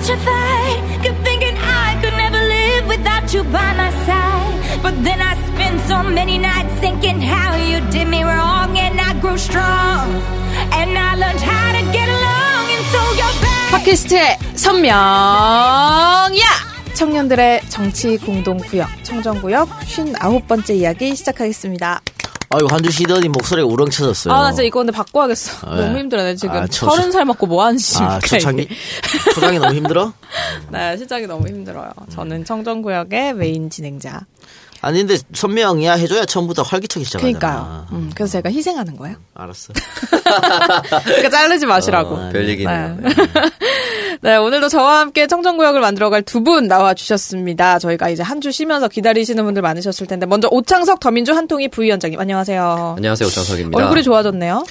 petrified. Kept thinking I could never live without you by my side. But then I spent so many nights thinking how you did me wrong, and I grew strong. And I learned how to get along, and so you're back. 팟캐스트의 선명야! 청년들의 정치 공동구역, 청정구역 59번째 이야기 시작하겠습니다. 아유 한주 쉬더니 목소리가 우렁쳐졌어요. 아, 나 진짜 이거 근데 바꿔야겠어. 네. 너무 힘들어. 나 지금 아, 저- 서른 살 먹고 뭐 하는 짓입니까? 아 초창기. 초창기 너무 힘들어? 네, 시작이 너무 힘들어요. 저는 청정구역의 메인 진행자. 아니 근데 선명이야 해줘야 처음부터 활기차게 시작하잖아. 그러니까요. 음, 그래서 제가 희생하는 거예요. 알았어. 그러니까 자르지 마시라고. 어, 별 얘기네요. 네. 네, 오늘도 저와 함께 청정구역을 만들어갈 두 분 나와 주셨습니다. 저희가 이제 한 주 쉬면서 기다리시는 분들 많으셨을 텐데 먼저 오창석 더민주 한통희 부위원장님 안녕하세요. 안녕하세요, 오창석입니다. 얼굴이 좋아졌네요.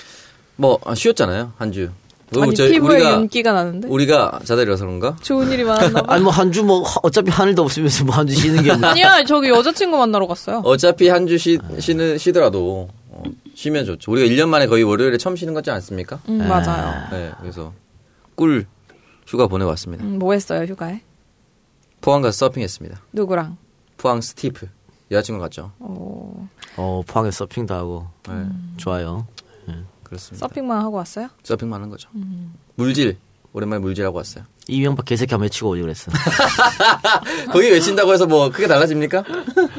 뭐 아, 쉬었잖아요 한 주. 너무 아니 저희- 피부에 우리가 윤기가 나는데 우리가 자달이라서 그런가? 좋은 일이 많았나 봐. 아니 뭐 한 주 뭐 어차피 하늘도 없으면서 뭐 한 주 쉬는 게 뭐. 아니야 저기 여자친구 만나러 갔어요. 어차피 한 주 쉬는 쉬더라도 어, 쉬면 좋죠. 우리가 1년 만에 거의 월요일에 처음 쉬는 거지 않습니까? 음, 맞아요. 네, 그래서 꿀 휴가 보내고 왔습니다. 음, 뭐 했어요 휴가에? 포항 가서 서핑했습니다. 누구랑? 포항 스티프 여자친구 갔죠. 어, 어 포항에 서핑도 하고 네, 좋아요. 그렇습니다. 서핑만 하고 왔어요? 서핑만 한 거죠. 물질 오랜만에 물질하고 왔어요. 이명박 개새끼 한번 외치고 오지 그랬어. 거기 외친다고 해서 뭐 크게 달라집니까?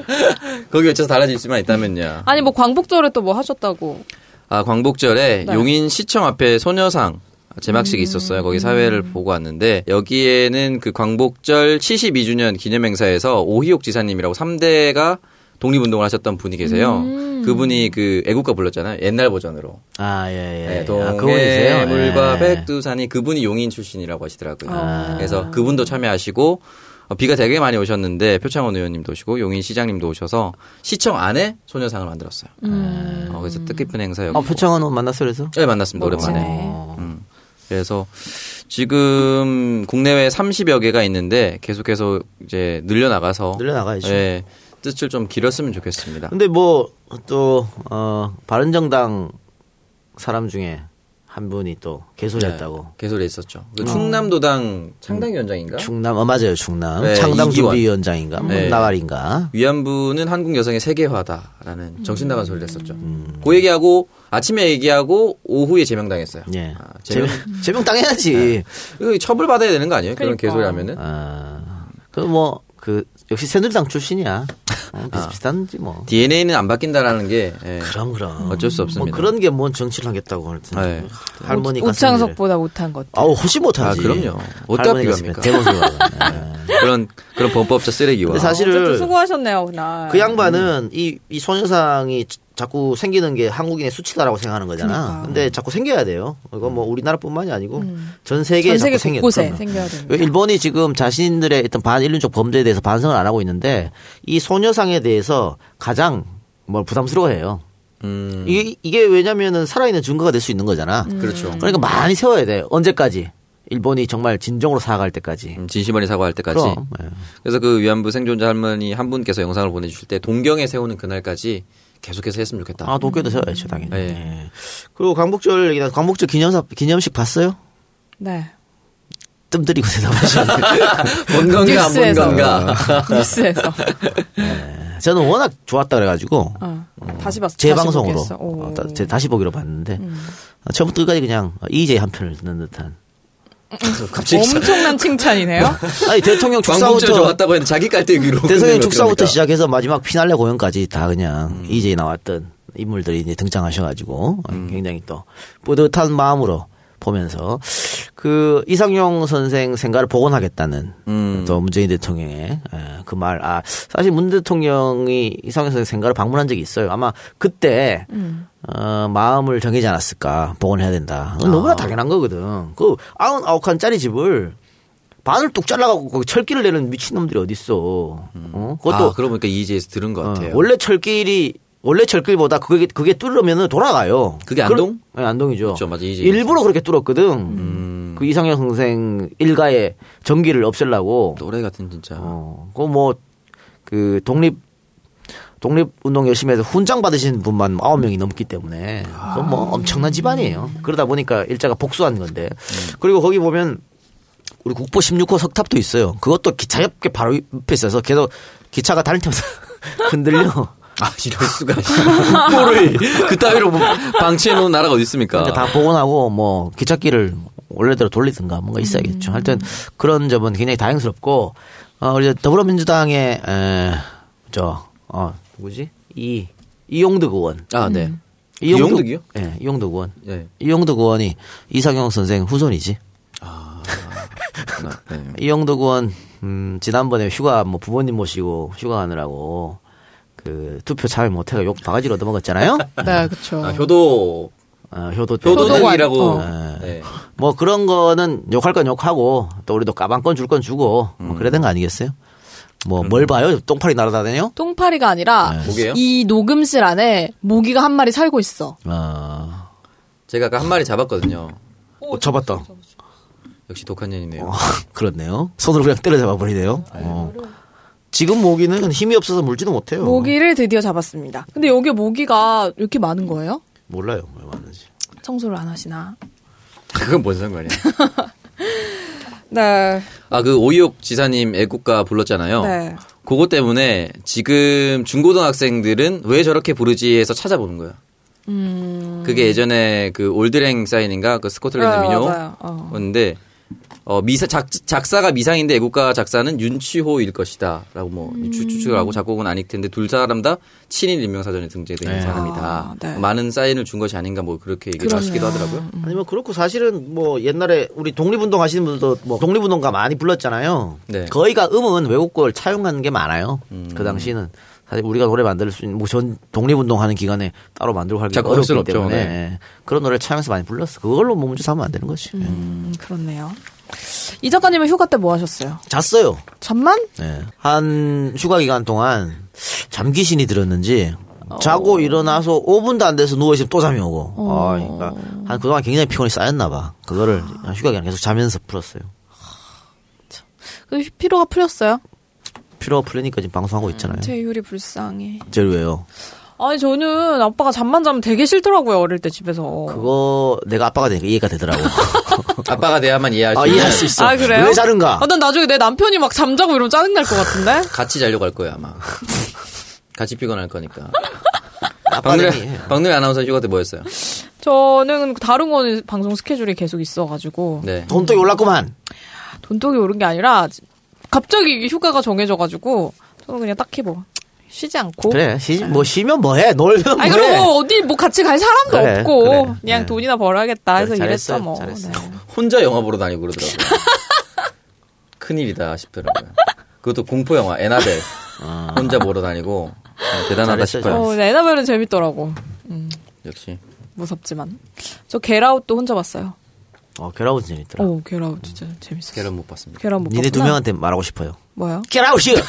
거기 외쳐서 달라질 수만 있다면요. 아니 뭐 광복절에 또 뭐 하셨다고? 아, 광복절에 네. 용인 시청 앞에 소녀상 제막식이 있었어요. 거기 사회를 음. 보고 왔는데 여기에는 그 광복절 72주년 기념행사에서 오희옥 지사님이라고 3대가 독립운동을 하셨던 분이 계세요. 음. 그분이 그 애국가 불렀잖아요. 옛날 버전으로. 아 예 예. 네, 아, 그분이세요? 동해물과 예. 백두산이 그분이 용인 출신이라고 하시더라고요. 아. 그래서 그분도 참여하시고 어, 비가 되게 많이 오셨는데 표창원 의원님도 오시고 용인 시장님도 오셔서 시청 안에 소녀상을 만들었어요. 음. 어, 그래서 뜻깊은 행사였고. 아 표창원 만났어 그래서? 네, 만났습니다. 오랜만에. 어. 음. 그래서 지금 국내외 30여 개가 있는데 계속해서 이제 늘려나가서 늘려나가야죠. 예, 뜻을 좀 길었으면 좋겠습니다. 근데 뭐 또 어, 바른정당 사람 중에 한 분이 또 개소리했다고. 네, 개소리 있었죠. 그 충남도당 창당위원장인가? 충남 어 맞아요 충남 네, 창당 이기원. 준비위원장인가 뭐 네. 나발인가. 위안부는 한국 여성의 세계화다라는 정신 나간 소리를 했었죠. 음. 그 얘기하고 아침에 얘기하고 오후에 제명당했어요. 예. 아, 제명 제명 당해야지. 이거 처벌 받아야 되는 거 아니에요? 그런 그러니까. 개소리 하면은 아, 그 뭐, 그, 역시 새누리당 출신이야. 어, 비슷비슷한지 뭐. DNA는 안 바뀐다라는 게 예, 그럼, 그럼. 어쩔 수뭐 없습니다. 그런 게 뭔 정치를 하겠다고 할 텐데. 네. 할머니 오창석보다 못한 것. 아우, 훨씬 못하지. 아, 그럼요. 어디다 할머니 비교합니까? 같으면 대범이가. 네. 그런 그런 범법자 쓰레기와 사실은 수고하셨네요 그날. 그 양반은 이, 이 소녀상이 자꾸 생기는 게 한국인의 수치다라고 생각하는 거잖아. 그러니까. 근데 자꾸 생겨야 돼요. 이거 뭐 우리나라뿐만이 아니고 전 세계에 전 세계 자꾸 생겨. 곳곳에. 생겨야 됩니다. 일본이 지금 자신들의 어떤 반인륜적 범죄에 대해서 반성을 안 하고 있는데 이 소녀상에 대해서 가장 뭘 부담스러워해요. 음, 이게, 이게 왜냐면은 살아있는 증거가 될 수 있는 거잖아. 그렇죠. 그러니까 많이 세워야 돼. 언제까지? 일본이 정말 진정으로 사과할 때까지. 음, 진심어리 사과할 때까지. 그럼. 예. 그래서 그 위안부 생존자 할머니 한 분께서 영상을 보내주실 때 동경에 세우는 그날까지 계속해서 했으면 좋겠다. 아, 도쿄도 세워야죠, 당연히. 네. 예. 그리고 광복절 얘기 나 광복절 기념사, 기념식 봤어요? 네. 뜸 들이고 대답하시네. 본 건가 안본 뉴스에서. 건가. 뉴스에서. 저는 워낙 좋았다 그래가지고 어. 다시 봤어. 재방송으로 다시. 어, 다- 다시 보기로 봤는데 아, 처음부터 끝까지 그냥 EJ 한 편을 듣는 듯한. 갑자기 엄청난 칭찬이네요. 아니 대통령 축사부터 좋았다고 했는데 자기 깔때기로. 대통령 축사부터 시작해서 마지막 피날레 공연까지 다 그냥 EJ 나왔던 인물들이 이제 등장하셔가지고 어, 굉장히 또 뿌듯한 마음으로 보면서 그 이상용 선생 생가를 복원하겠다는 음. 또 문재인 대통령의 그 말 아 사실 문 대통령이 이상용 선생 생가를 방문한 적이 있어요 아마 그때 어, 마음을 정하지 않았을까 복원해야 된다 그건 너무나 당연한 거거든 그 아흔 아홉 칸짜리 집을 반을 뚝 잘라가고 거기 철길을 내는 미친놈들이 어딨어 어? 그것도 아, 그러고 보니까 이제에서 들은 것 어, 같아요. 원래 철길이 원래 철길보다 그게 그게 뚫으면은 돌아가요. 그게 안동? 네, 안동이죠. 그렇죠, 맞아, 이제 일부러 그렇게 뚫었거든. 음. 그 이상현 선생 일가의 전기를 없애려고. 노래 같은 진짜. 어, 그뭐 그 독립 독립운동 열심히 해서 훈장 받으신 분만 아홉 명이 넘기 때문에 그건 뭐 엄청난 집안이에요. 그러다 보니까 일자가 복수한 건데. 그리고 거기 보면 우리 국보 16호 석탑도 있어요. 그것도 기차 옆에 바로 옆에 있어서 계속 기차가 다닐 때마다 흔들려. 아, 이럴 수가. 국보를 그따위로 뭐 방치해 놓은 나라가 어디 있습니까? 그러니까 다 복원하고 뭐 기찻길을 원래대로 돌리든가 뭔가 있어야겠죠. 하여튼 그런 점은 굉장히 다행스럽고 어 우리 더불어민주당의 에저 누구지 이 이용득 의원 아, 네. 음. 이용득 이요? 예, 이용득 의원. 예. 이용득 의원이 이상영 선생 후손이지. 그렇구나. 네. 이용득 의원 음 지난번에 휴가 뭐 부모님 모시고 휴가 가느라고 그 투표 참여 못해가 욕 바가지로 얻어먹었잖아요. 네, 그쵸. 아, 효도 어, 효도 효도득이라고. 어. 네. 뭐 그런 거는 욕할 건 욕하고 또 우리도 까방권 줄건 주고 뭐 그래야 되는 거 아니겠어요? 뭐 뭘 봐요? 똥파리 날아다녀요? 똥파리가 아니라 모기예요? 이 녹음실 안에 모기가 한 마리 살고 있어. 어, 제가 아까 한 마리 잡았거든요. 어, 잡았다. 역시 독한 년이네요. 어, 그렇네요. 손으로 그냥 때려잡아 버리네요. 어. 지금 모기는 힘이 없어서 물지도 못해요. 모기를 드디어 잡았습니다. 근데 여기 모기가 이렇게 많은 거예요? 몰라요. 왜 왔는지. 청소를 안 하시나? 그건 뭔 상관이야. 네. 아, 그 오이옥 지사님 애국가 불렀잖아요. 네. 그것 때문에 지금 중고등학생들은 왜 저렇게 부르지 해서 찾아보는 거예요. 그게 예전에 그 올드랭 사인인가 그 스코틀랜드 아, 민요 맞아요. 어. 였는데 어 미사 작, 작사가 미상인데 애국가 작사는 윤치호일 것이다라고 뭐 음. 추- 추측을 하고 작곡은 아닐 텐데 둘 사람 다 친일 인명 사전에 등재된 네. 사람이다. 아, 네. 많은 사인을 준 것이 아닌가 뭐 그렇게 얘기를 하시기도 그러네요. 하더라고요. 아니면 그렇고 사실은 뭐 옛날에 우리 독립운동 하시는 분들도 뭐 독립운동가 많이 불렀잖아요. 네. 거의가 음은 외국 걸 차용하는 게 많아요. 그 당시는 사실 우리가 노래 만들 수 있는 뭐 전 독립운동 하는 기간에 따로 만들고 작곡할 어렵기 없죠. 때문에 네. 그런 노래를 차용해서 많이 불렀어. 그걸로 뭐 문제 삼으면 안 되는 거지. 음, 그렇네요. 이 작가님은 휴가 때 뭐 하셨어요? 잤어요. 잠만? 네. 한 휴가 기간 동안 잠귀신이 들었는지 자고 일어나서 5분도 안 돼서 누워 있으면 또 잠이 오고. 아, 그러니까 한 그동안 굉장히 피곤이 쌓였나 봐. 그거를 휴가 기간 계속 자면서 풀었어요. 그 피로가 풀렸어요? 피로가 풀리니까 지금 방송하고 있잖아요. 제율이 불쌍해. 제일 왜요? 아니 저는 아빠가 잠만 자면 되게 싫더라고요 어릴 때 집에서. 그거 내가 아빠가 되니까 이해가 되더라고. 아빠가 돼야만 이해할 수 아, 이해할 수 있어. 아 그래요? 왜 자른가? 아, 난 나중에 내 남편이 막 잠자고 이러면 짜증 날 것 같은데. 같이 자려고 할 거야 아마. 같이 피곤할 거니까. 아빠는 박누리 박누리 아나운서 휴가 때 뭐였어요? 저는 다른 거는 방송 스케줄이 계속 있어가지고 네. 돈독이 올랐구만. 돈독이 오른 게 아니라 갑자기 휴가가 정해져가지고 저는 그냥 딱히 뭐 쉬지 않고. 그래, 쉬, 뭐 쉬면 뭐해? 놀면 아니 뭐해? 그리고 뭐 어디 뭐 같이 갈 사람도 그래, 없고 그래. 그냥 네. 돈이나 벌어야겠다 해서 그래, 이랬어 뭐. 잘했어요. 네. 혼자 영화 보러 다니고 그러더라고요. 큰일이다 싶더라고요. 그것도 공포 영화 에나벨 혼자 보러 다니고 어, 대단하다 싶어요. 어, 네, 에나벨은 재밌더라고. 역시 무섭지만. 저 겟아웃도 혼자 봤어요. 어, 겟아웃 재밌더라. 오, 겟아웃 진짜 재밌었어. 계란 못 봤습니다. 겟아웃 못 니네 두 봤구나. 명한테 말하고 싶어요. 뭐요? 겟아웃이요!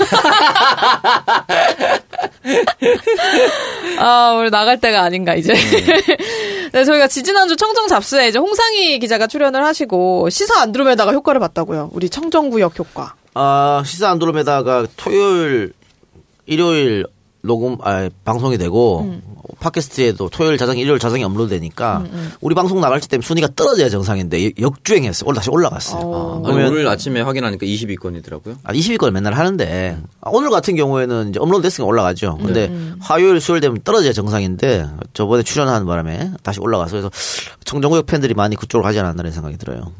아, 우리 나갈 때가 아닌가, 이제. 네, 저희가 지지난주 청정 잡스에 이제 홍상희 기자가 출연을 하시고, 시사 안드로메다가 효과를 봤다고요. 우리 청정구역 효과. 아, 시사 안드로메다가 토요일, 일요일 녹음, 아, 방송이 되고, 음. 팟캐스트에도 토요일 자정, 일요일 자정이 업로드되니까, 우리 방송 나갈 때 되면 순위가 떨어져야 정상인데, 역- 역주행했어요. 오늘 다시 올라갔어요. 어. 아니, 그러면- 오늘 아침에 확인하니까 20위권이더라고요. 아, 20위권 맨날 하는데, 아, 오늘 같은 경우에는 이제 업로드 됐으니까 올라가죠. 근데 음. 화요일, 수요일 되면 떨어져야 정상인데, 저번에 출연하는 바람에 다시 올라가서, 그래서 청정구역 팬들이 많이 그쪽으로 가지 않았나라는 생각이 들어요.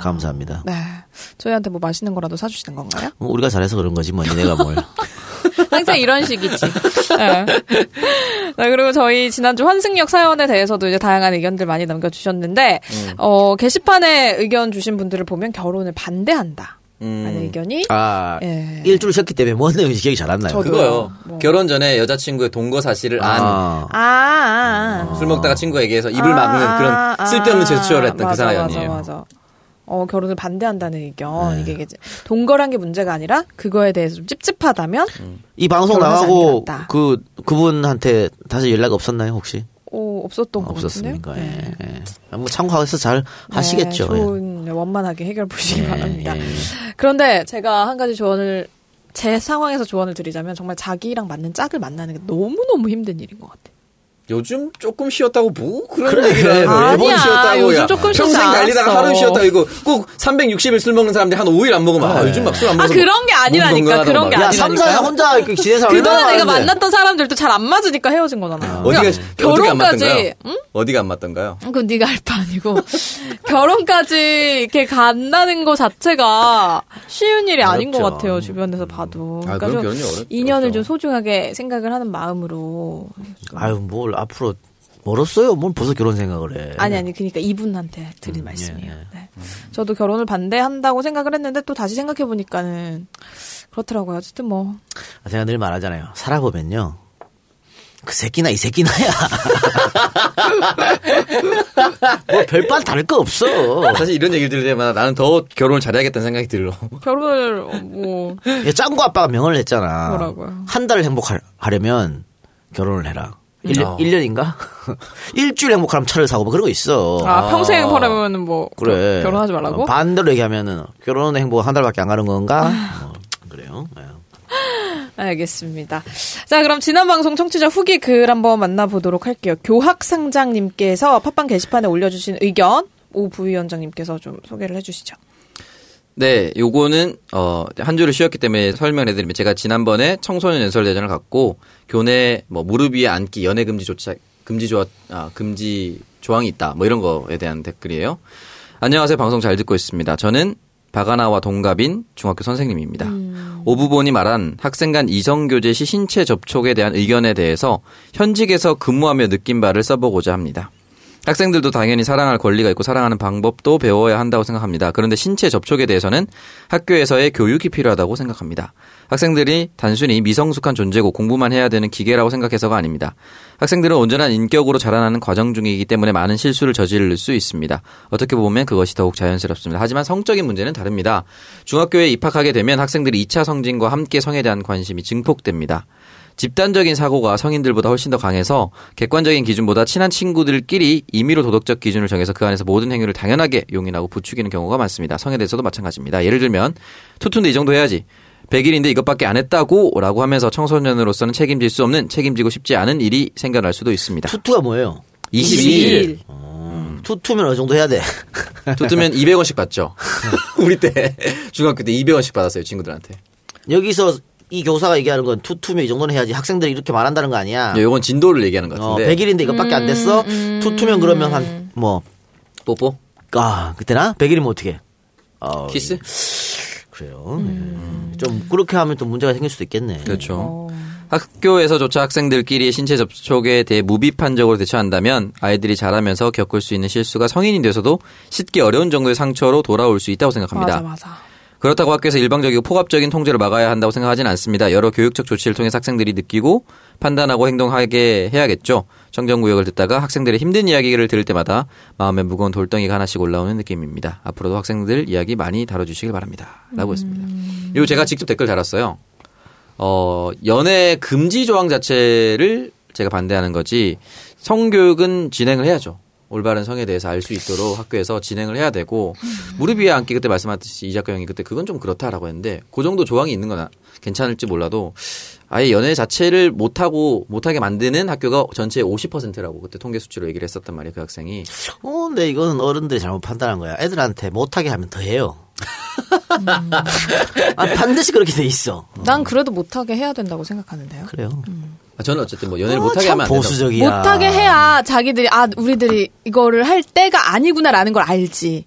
감사합니다. 네. 저희한테 뭐 맛있는 거라도 사주시는 건가요? 뭐 우리가 잘해서 그런 거지, 뭐, 니네가 뭘. 항상 이런 식이지. 네. 네, 그리고 저희 지난주 환승역 사연에 대해서도 이제 다양한 의견들 많이 남겨주셨는데, 어, 게시판에 의견 주신 분들을 보면 결혼을 반대한다. 라는 음, 의견이. 아, 예. 일주를 쉬었기 때문에 뭔 내용인지 기억이 잘 안 나요. 저도- 그거요. 뭐. 결혼 전에 여자친구의 동거 사실을 안. 아, 아, 아, 아. 술 먹다가 친구에게서 입을 아, 막는 아, 그런 쓸데없는 아, 제스처를 했던 그 사연이에요. 맞아, 맞아. 어, 결혼을 반대한다는 의견. 이게 이제 동거란 게 문제가 아니라 그거에 대해서 좀 찝찝하다면 이 방송 나가고. 그 그분한테 다시 연락 없었나요 혹시? 어, 없었던 것 없었습니까? 네. 예, 예. 뭐 참고해서 잘 하시겠죠. 네, 예. 좋은 원만하게 해결 보시기 예, 바랍니다. 예. 그런데 제가 한 가지 조언을 제 상황에서 조언을 드리자면 정말 자기랑 맞는 짝을 만나는 게 너무 너무 힘든 일인 것 같아요. 요즘 조금 쉬었다고 뭐 그런 그래. 얘기를 해. 아니야. 매번 쉬었다고 요즘 야. 조금 평생 달리다가 않았어. 하루 쉬었다 이거 꼭 360일 술 먹는 사람들이 한 5일 안 먹으면 아, 요즘 막 술안 아, 먹어서 그런 게 아니라니까. 몸 그런 게. 아니라니까. 3, 4년 혼자 이렇게 지내서 그동안 내가. 만났던 사람들도 잘 안 맞으니까 헤어진 거잖아. 어디가 그러니까 어디가 안 맞던가요? 결혼까지 응? 어디가 안 맞던가요? 그건 네가 할바 아니고 결혼까지 이렇게 간다는 거 자체가 쉬운 일이 아닌 것 어렵죠. 같아요 주변에서 봐도. 아, 그러니까 그럼 좀 결혼이 어렵- 인연을 어렵죠. 좀 소중하게 생각을 하는 마음으로. 아유, 뭘 앞으로 멀었어요. 뭘 벌써 결혼 생각을 해. 아니 아니 그러니까 이분한테 드린 음, 말씀이에요. 예, 예. 네. 저도 결혼을 반대한다고 생각을 했는데 또 다시 생각해 보니까는 그렇더라고요. 어쨌든 뭐 제가 늘 말하잖아요. 살아보면요. 그 새끼나 이 새끼나야. 뭐 별반 다를 거 없어. 사실 이런 얘기를 들을 때마다 나는 더 결혼을 잘해야겠다는 생각이 들어. 결혼을 어, 뭐 야, 짱구 아빠가 명언을 했잖아. 뭐라고요? 한 달을 행복하려면 결혼을 해라. 1년, 어. 1년인가? 일주일 행복하면 차를 사고 뭐 그런 거 있어. 아, 평생 보내면은 뭐 그래. 결- 결혼하지 말라고? 어, 반대로 얘기하면은 결혼의 행복은 한 달밖에 안 가는 건가? 뭐, 그래요. 네. 알겠습니다. 자, 그럼 지난 방송 청취자 후기 글 한번 만나보도록 할게요. 교학상장님께서 팟빵 게시판에 올려주신 의견, 오 부위원장님께서 좀 소개를 해주시죠. 네, 요거는 어, 한 주를 쉬었기 때문에 설명해 드리면 제가 지난번에 청소년 연설 대전을 갖고 교내 뭐 무릎 위에 앉기 연애 금지 조차 금지 조아 아, 금지 조항이 있다. 뭐 이런 거에 대한 댓글이에요. 안녕하세요. 방송 잘 듣고 있습니다. 저는 바가나와 동갑인 중학교 선생님입니다. 오부본이 말한 학생 간 이성교제 시 신체 접촉에 대한 의견에 대해서 현직에서 근무하며 느낀 바를 써보고자 합니다. 학생들도 당연히 사랑할 권리가 있고 사랑하는 방법도 배워야 한다고 생각합니다. 그런데 신체 접촉에 대해서는 학교에서의 교육이 필요하다고 생각합니다. 학생들이 단순히 미성숙한 존재고 공부만 해야 되는 기계라고 생각해서가 아닙니다. 학생들은 온전한 인격으로 자라나는 과정 중이기 때문에 많은 실수를 저지를 수 있습니다. 어떻게 보면 그것이 더욱 자연스럽습니다. 하지만 성적인 문제는 다릅니다. 중학교에 입학하게 되면 학생들이 2차 성진과 함께 성에 대한 관심이 증폭됩니다. 집단적인 사고가 성인들보다 훨씬 더 강해서 객관적인 기준보다 친한 친구들끼리 임의로 도덕적 기준을 정해서 그 안에서 모든 행위를 당연하게 용인하고 부추기는 경우가 많습니다. 성에 대해서도 마찬가지입니다. 예를 들면 투투인데 이 정도 해야지. 100일인데 이것밖에 안 했다고 라고 하면서 청소년으로서는 책임질 수 없는 책임지고 싶지 않은 일이 생겨날 수도 있습니다. 투투가 뭐예요? 22일. 투투면 어느 정도 해야 돼? 투투면 200원씩 받죠. 우리 때 중학교 때 200원씩 받았어요 친구들한테. 여기서 이 교사가 얘기하는 건 투투면 이 정도는 해야지 학생들이 이렇게 말한다는 거 아니야. 이건 진도를 얘기하는 것 어, 같은데. 100일인데 이것밖에 안 됐어? 투투면 그러면 한, 뭐, 뽀뽀? 아, 그때나? 100일이면 어떻게? 어, 키스? 그래요. 네. 좀 그렇게 하면 또 문제가 생길 수도 있겠네. 그렇죠. 학교에서조차 학생들끼리의 신체 접촉에 대해 무비판적으로 대처한다면 아이들이 자라면서 겪을 수 있는 실수가 성인이 돼서도 씻기 어려운 정도의 상처로 돌아올 수 있다고 생각합니다. 맞아, 맞아. 그렇다고 학교에서 일방적이고 폭압적인 통제를 막아야 한다고 생각하진 않습니다. 여러 교육적 조치를 통해 학생들이 느끼고 판단하고 행동하게 해야겠죠. 정정구역을 듣다가 학생들의 힘든 이야기를 들을 때마다 마음에 무거운 돌덩이가 하나씩 올라오는 느낌입니다. 앞으로도 학생들 이야기 많이 다뤄주시길 바랍니다. 라고 했습니다. 그리고 제가 직접 댓글 달았어요. 어, 연애 금지 조항 자체를 제가 반대하는 거지 성교육은 진행을 해야죠. 올바른 성에 대해서 알 수 있도록 학교에서 진행을 해야 되고 무릎 위에 앉기 그때 말씀하셨듯이 이 작가 형이 그때 그건 좀 그렇다라고 했는데 그 정도 조항이 있는 건 괜찮을지 몰라도 아예 연애 자체를 못하고 못하게 만드는 학교가 전체의 50%라고 그때 통계 수치로 얘기를 했었단 말이에요 그 학생이 어, 근데 이거는 어른들이 잘못 판단한 거야. 애들한테 못하게 하면 더 해요. 아, 반드시 그렇게 돼 있어. 난 그래도 못하게 해야 된다고 생각하는데요. 그래요. 아, 저는 어쨌든 뭐 연애를 어, 못하게 참 하면 안 된다고 보수적이야. 못하게 해야 자기들이 아 우리들이 이거를 할 때가 아니구나라는 걸 알지.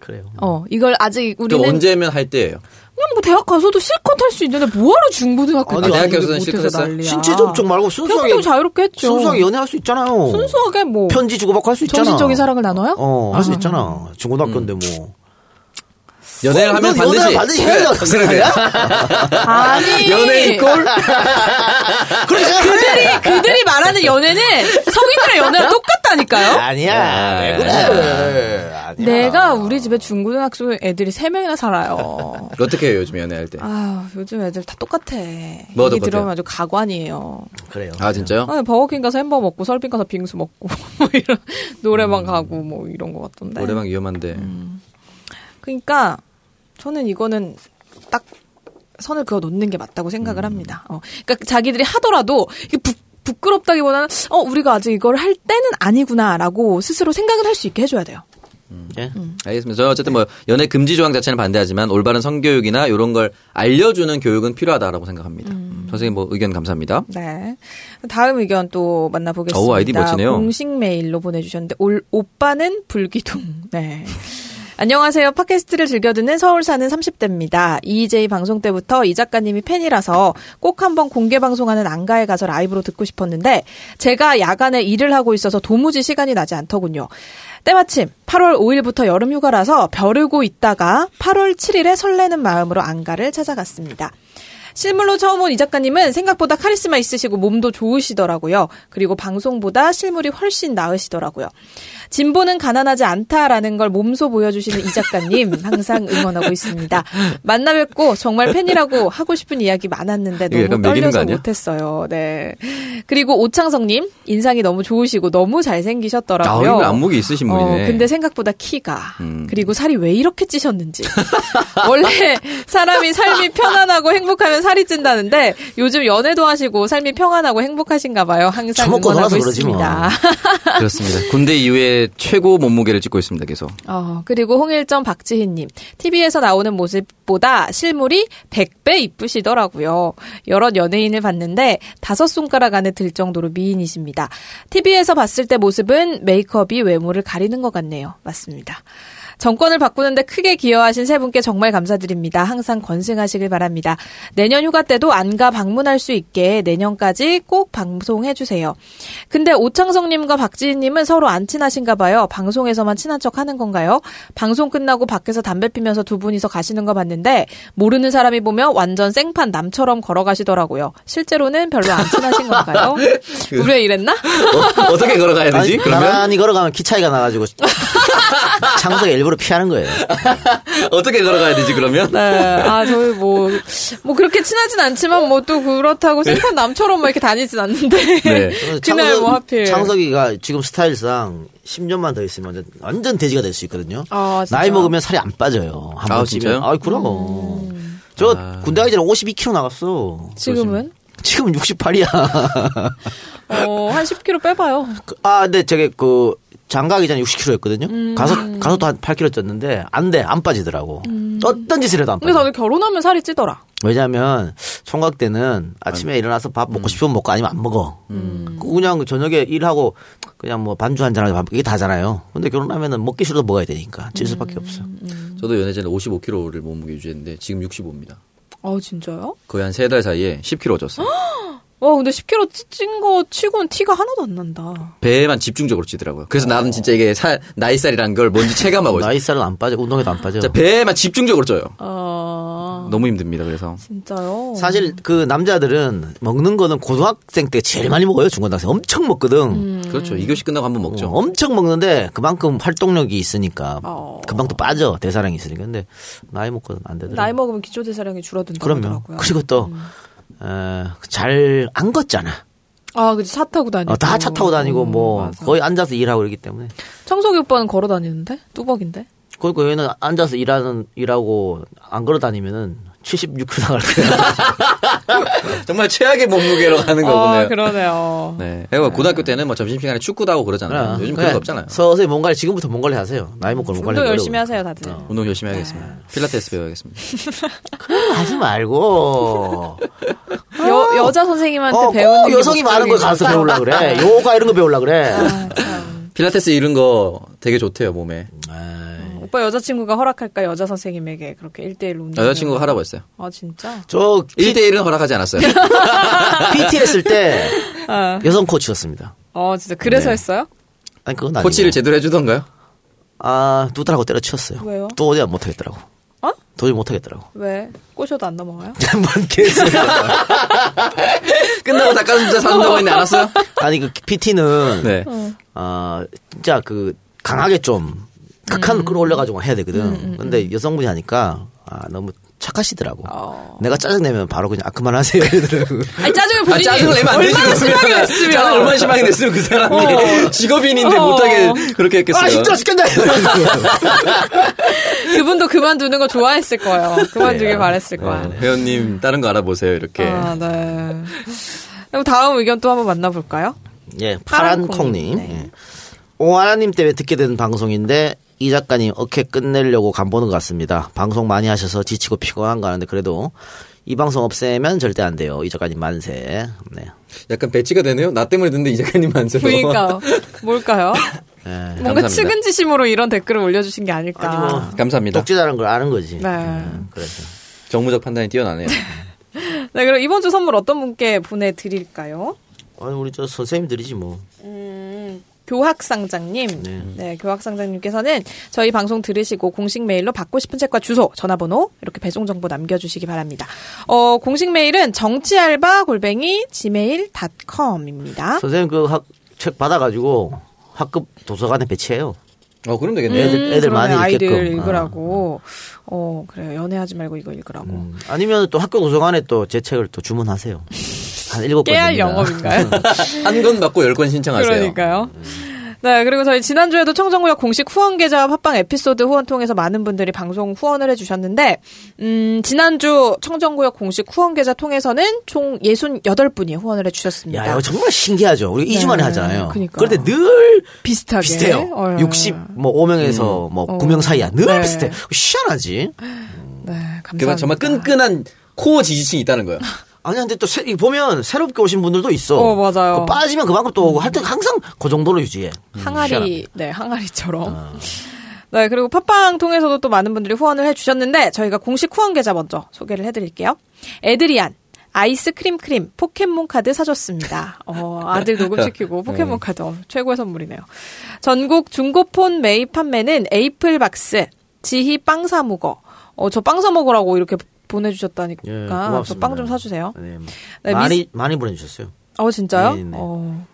그래요. 어 이걸 아직 그 우리는 언제면 할 때예요 그냥 뭐 대학 가서도 실컷 할 수 있는데 뭐하러 중고등학교 아니, 때 대학교에서는 못해서 실컷 했어요? 난리야. 신체 접촉 말고 순수하게 자유롭게 했죠. 순수하게 연애할 수 있잖아요. 순수하게 뭐 편지 주고받고 할 수 있잖아. 정신적인 사랑을 나눠요? 어, 할 수 있잖아. 중고등학교인데 뭐. 연애를 어, 하면 반드시 반드시 그래, 생각하냐? 아니 그렇게 생각해. 그들이 그들이 말하는 연애는 성인들의 연애랑 똑같다니까요. 아니야. 왜 그래. 아니야. 내가 우리 집에 중고등학교 애들이 세 명이나 살아요. 어떻게 해요 요즘 연애할 때? 아 요즘 애들 다 똑같아. 뭐 얘기? 들으면 아주 가관이에요. 그래요. 아 진짜요? 아, 버거킹 가서 햄버거 먹고 설빙 가서 빙수 먹고 뭐 이런 노래방 가고 뭐 이런 것 같던데. 노래방 위험한데. 그러니까 저는 이거는 딱 선을 그어 놓는 게 맞다고 생각을 합니다. 어. 그러니까 자기들이 하더라도 이게 부, 부끄럽다기보다는 어 우리가 아직 이걸 할 때는 아니구나라고 스스로 생각을 할 수 있게 해줘야 돼요. 예. 알겠습니다. 저는 어쨌든 뭐 연애 금지 조항 자체는 반대하지만 올바른 성교육이나 이런 걸 알려주는 교육은 필요하다라고 생각합니다. 음, 선생님 뭐 의견 감사합니다. 네. 다음 의견 또 만나보겠습니다. 오, 아이디 멋지네요. 공식 메일로 보내주셨는데 올, 오빠는 불기둥. 네. 안녕하세요. 팟캐스트를 즐겨 듣는 서울 사는 30대입니다. EJ 방송 때부터 이 작가님이 팬이라서 꼭 한번 공개 방송하는 안가에 가서 라이브로 듣고 싶었는데 제가 야간에 일을 하고 있어서 도무지 시간이 나지 않더군요. 때마침 8월 5일부터 여름 휴가라서 벼르고 있다가 8월 7일에 설레는 마음으로 안가를 찾아갔습니다. 실물로 처음 온 이 작가님은 생각보다 카리스마 있으시고 몸도 좋으시더라고요. 그리고 방송보다 실물이 훨씬 나으시더라고요. 진보는 가난하지 않다라는 걸 몸소 보여주시는 이 작가님 항상 응원하고 있습니다. 만나 뵙고 정말 팬이라고 하고 싶은 이야기 많았는데 너무 떨려서? 못했어요. 네. 그리고 오창성님 인상이 너무 좋으시고 너무 아, 잘생기셨더라고요. 이거 안목이 있으신 분이네. 어, 근데 생각보다 키가 음. 그리고 살이 왜 이렇게 찌셨는지 원래 사람이 삶이 편안하고 행복하면 살이 찐다는데 요즘 연애도 하시고 삶이 평안하고 행복하신가 봐요. 항상 응원하고 그러지 뭐. 있습니다. 그렇습니다. 군대 이후에 최고 몸무게를 찍고 있습니다. 계속. 어, 그리고 홍일점 박지희님 TV에서 나오는 모습보다 실물이 100배 이쁘시더라고요. 여러 연예인을 봤는데 다섯 손가락 안에 들 정도로 미인이십니다. TV에서 봤을 때 모습은 메이크업이 외모를 가리는 것 같네요. 맞습니다. 정권을 바꾸는데 크게 기여하신 세 분께 정말 감사드립니다. 항상 건승하시길 바랍니다. 내년 휴가 때도 안가 방문할 수 있게 내년까지 꼭 방송해주세요. 근데 오창성님과 박지희님은 서로 안 친하신가 봐요. 방송에서만 친한 척 하는 건가요? 방송 끝나고 밖에서 담배 피면서 두 분이서 가시는 거 봤는데 모르는 사람이 보면 완전 생판 남처럼 걸어가시더라고요. 실제로는 별로 안 친하신 건가요? 우리가 이랬나? 어, 떻게 걸어가야 되지? 아니, 그러면 나란히 걸어가면 키 차이가 나가지고 창석이 일부러 피하는 거예요. 어떻게 걸어가야 되지? 그러면 네. 아, 저희 뭐, 뭐 그렇게 친하진 않지만 뭐 또 그렇다고 생판 남처럼 막 이렇게 다니진 않는데. 네. 그날 뭐 하필. 창석이가 지금 스타일상 10년만 더 있으면 완전, 완전 돼지가 될 수 있거든요. 아, 진짜? 나이 먹으면 살이 안 빠져요. 한 아, 번 진짜요? 아, 그럼. 저 군대 가기 전에 52kg 나갔어. 지금은? 지금 68이야. 어, 한 10kg 빼봐요. 아, 근데 저게 그 장가기 전에 60kg였거든요. 음. 가서 가서도 한 8kg 쪘는데 안 돼, 안 빠지더라고. 어떤 짓을 해도 안 근데 빠져. 다들 결혼하면 살이 찌더라. 왜냐하면 총각 때는 아침에 일어나서 밥 먹고 싶으면 먹고 아니면 안 먹어. 그냥 저녁에 일하고 그냥 뭐 반주 한 잔 하고 밥 이게 다잖아요. 근데 결혼하면은 먹기 싫어도 먹어야 되니까 찔 수밖에 없어. 저도 연애 전에 55kg를 몸무게 유지했는데 지금 65입니다. 아, 진짜요? 거의 한 세 달 사이에 10kg 쪘어요. 와, 근데 10kg 찐 거 치고는 티가 하나도 안 난다. 배에만 집중적으로 찌더라고요. 그래서 나는 진짜 이게 살, 나이살이라는 걸 뭔지 체감하고 있어요. 나이살은 안 빠져, 운동에도 안 빠져. 배에만 집중적으로 쪄요. 아, 너무 힘듭니다. 그래서 진짜요? 사실 그 남자들은 먹는 거는 고등학생 때 제일 많이 먹어요. 중고등학생 엄청 먹거든. 그렇죠. 2교시 끝나고 한번 먹죠. 어, 엄청 먹는데 그만큼 활동력이 있으니까 어. 금방 또 빠져 대사량이 있으니까 근데 나이 먹고는 안 되더라고. 나이 먹으면 기초 대사량이 줄어든다고 그럼요. 하더라고요. 그리고 또 잘안 걷잖아. 아, 그치. 차 타고 다니고. 어, 다차 타고 다니고 음, 뭐 맞아. 거의 앉아서 일하고 그러기 때문에. 청석이 오빠는 걸어 다니는데? 뚜벅인데? 그러니까 얘는 앉아서 일하는 일하고 안 걸어 다니면은 76kg 나갈 거야. 정말 최악의 몸무게로 가는 아, 거군요. 그러네요. 네. 그리고 고등학교 때는 뭐 점심시간에 축구도 하고 그러잖아요. 요즘 그런 거 없잖아요. 서서히 뭔가를 지금부터 뭔가를 하세요. 나이 먹고 뭔가를 운동 해요. 열심히 하세요, 다들. 운동 열심히 하겠습니다. 필라테스 배워야겠습니다. 하지 말고. 여, 여자 선생님한테 어, 배우는 여성이 많은 거 가서 목적이니까. 배우려 그래. 요가 이런 거 배우려 그래. 아, 참. 필라테스 이런 거 되게 좋대요, 몸에. 오빠 여자친구가 허락할까 여자 선생님에게 그렇게 1대1 운동 여자친구가 하라고 했어요. 아 진짜? 저 1대1은 허락하지 않았어요. PT 했을 때 아, 여성 코치였습니다. 어 진짜 그래서 네. 했어요? 아니 그건 아니고. 코치를 제대로 해주던가요? 아, 두 달하고 때려치웠어요. 왜요? 또 어디 못 하겠더라고. 어? 도저히 못 하겠더라고. 왜? 꼬셔도 안 넘어가요? 뭔 개소리야. 끝나고 닭가슴살 사준다고 했는데 안 왔어요? 아니 그 PT는 네. 어, 진짜 그 강하게 좀 극한으로 음. 끌어올려가지고 해야 되거든. 근데 여성분이 하니까 아, 너무 착하시더라고. 어. 내가 짜증내면 바로 그냥 아 그만하세요 이러더라고. 아니 짜증을 아, 본인이 짜증을 내면 안 되지. 얼마나 심하게. 냈으면 짜증 얼마나 심하게 냈으면 그 사람이 어. 직업인인데 어. 못하게 그렇게 아 했겠어요. 힘들어 죽겠네. 그분도 그만두는 거 좋아했을 거예요. 그만두길 네. 바랬을 거야. 네, 회원님 다른 거 알아보세요 이렇게. 아, 네. 그럼 다음 의견 또 한번 만나볼까요? 예, 파란 파란 콩님. 콩님, 네. 예. 오하나님 때문에 듣게 된 방송인데 이 작가님 어깨 끝내려고 간 보는 것 같습니다. 방송 많이 하셔서 지치고 피곤한 거 아는데 그래도 이 방송 없애면 절대 안 돼요. 이 작가님 만세. 네. 약간 배치가 되네요. 나 때문에 듣는데 이 작가님 만세로. 그러니까 뭘까요? 예. 뭔가 감사합니다. 측은지심으로 이런 댓글을 올려주신 게 아닐까. 아니 뭐 감사합니다. 독재자라는 걸 아는 거지. 네. 음, 그래서 정무적 판단이 뛰어나네요. 네, 그럼 이번 주 선물 어떤 분께 보내드릴까요? 아니 우리 저 선생님들이지 뭐. 음, 교학상장님. 네. 네. 교학상장님께서는 저희 방송 들으시고 공식 메일로 받고 싶은 책과 주소, 전화번호 이렇게 배송 정보 남겨주시기 바랍니다. 어, 공식 메일은 정치알바 골뱅이 gmail.com입니다. 선생님 그 학 책 받아가지고 학급 도서관에 배치해요. 어, 그럼 되겠네요. 애들- 애들 많이 음, 아이들 읽게끔. 읽으라고. 어, 그래요. 연애하지 말고 이거 읽으라고. 음, 아니면 또 학교 도서관에 또 제 책을 또 주문하세요. 한 일곱 권 깨알 됩니다. 영업인가요? 한 권 받고 열 권 신청하세요. 그러니까요. 네, 그리고 저희 지난주에도 청정구역 공식 후원 계좌와 팟빵 에피소드 후원 통해서 많은 분들이 방송 후원을 해주셨는데, 음, 지난주 청정구역 공식 후원 계좌 통해서는 총 68분이 후원을 해주셨습니다. 야, 이거 정말 신기하죠. 우리 이 2주 만에 네, 하잖아요. 그러니까요. 그런데 늘 비슷하게. 비슷해요. 어, 60, 뭐 5명에서 뭐 9명 사이야. 늘 네. 비슷해. 희한하지? 네, 감사합니다. 정말 끈끈한 코어 지지층이 있다는 거예요. 아니, 근데 또 새, 이 보면 새롭게 오신 분들도 있어. 어, 맞아요. 그 빠지면 그만큼 또 오고 할 때 항상 그 정도로 유지해. 항아리, 희한합니다. 네, 항아리처럼. 어. 네, 그리고 팟빵 통해서도 또 많은 분들이 후원을 해주셨는데, 저희가 공식 후원 계좌 먼저 소개를 해드릴게요. 에드리안, 아이스크림 크림, 포켓몬 카드 사줬습니다. 어, 아들 녹음시키고 포켓몬 카드, 어, 최고의 선물이네요. 전국 중고폰 매입 판매는 에이플박스, 지희 빵 사무거, 어, 저 빵 사먹으라고 이렇게 보내주셨다니까. 예, 저 고맙습니다. 빵좀 사주세요. 네. 네, 많이, 미스- 많이 보내주셨어요. 어, 진짜요? 네, 네. 어,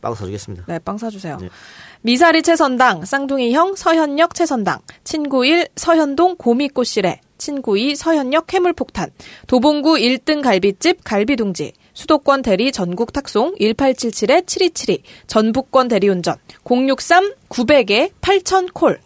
빵 사주겠습니다. 네, 빵 사주세요. 네. 미사리 채선당, 쌍둥이형 서현역 채선당, 친구일 서현동 고미꽃시래, 친구이 서현역 해물폭탄, 도봉구 1등 갈비집 갈비둥지, 수도권 대리 전국 탁송 1877-7272, 전북권 대리운전 063 900에 8000콜,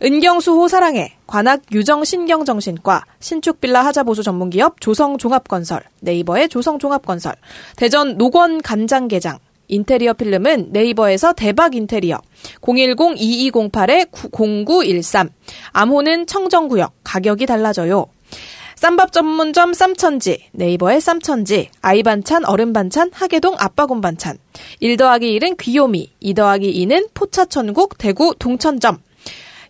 은경수 호 사랑해, 관악 유정 신경정신과, 신축빌라 하자보수 전문기업 조성종합건설, 네이버의 조성종합건설, 대전 노건 간장게장, 인테리어 필름은 네이버에서 대박 인테리어, 010-2208-0913, 암호는 청정구역, 가격이 달라져요. 쌈밥 전문점 쌈천지, 네이버의 쌈천지, 아이반찬, 어른반찬, 하계동 아빠곰 반찬, 1 더하기 1은 귀요미, 2 더하기 2는 포차천국 대구 동천점,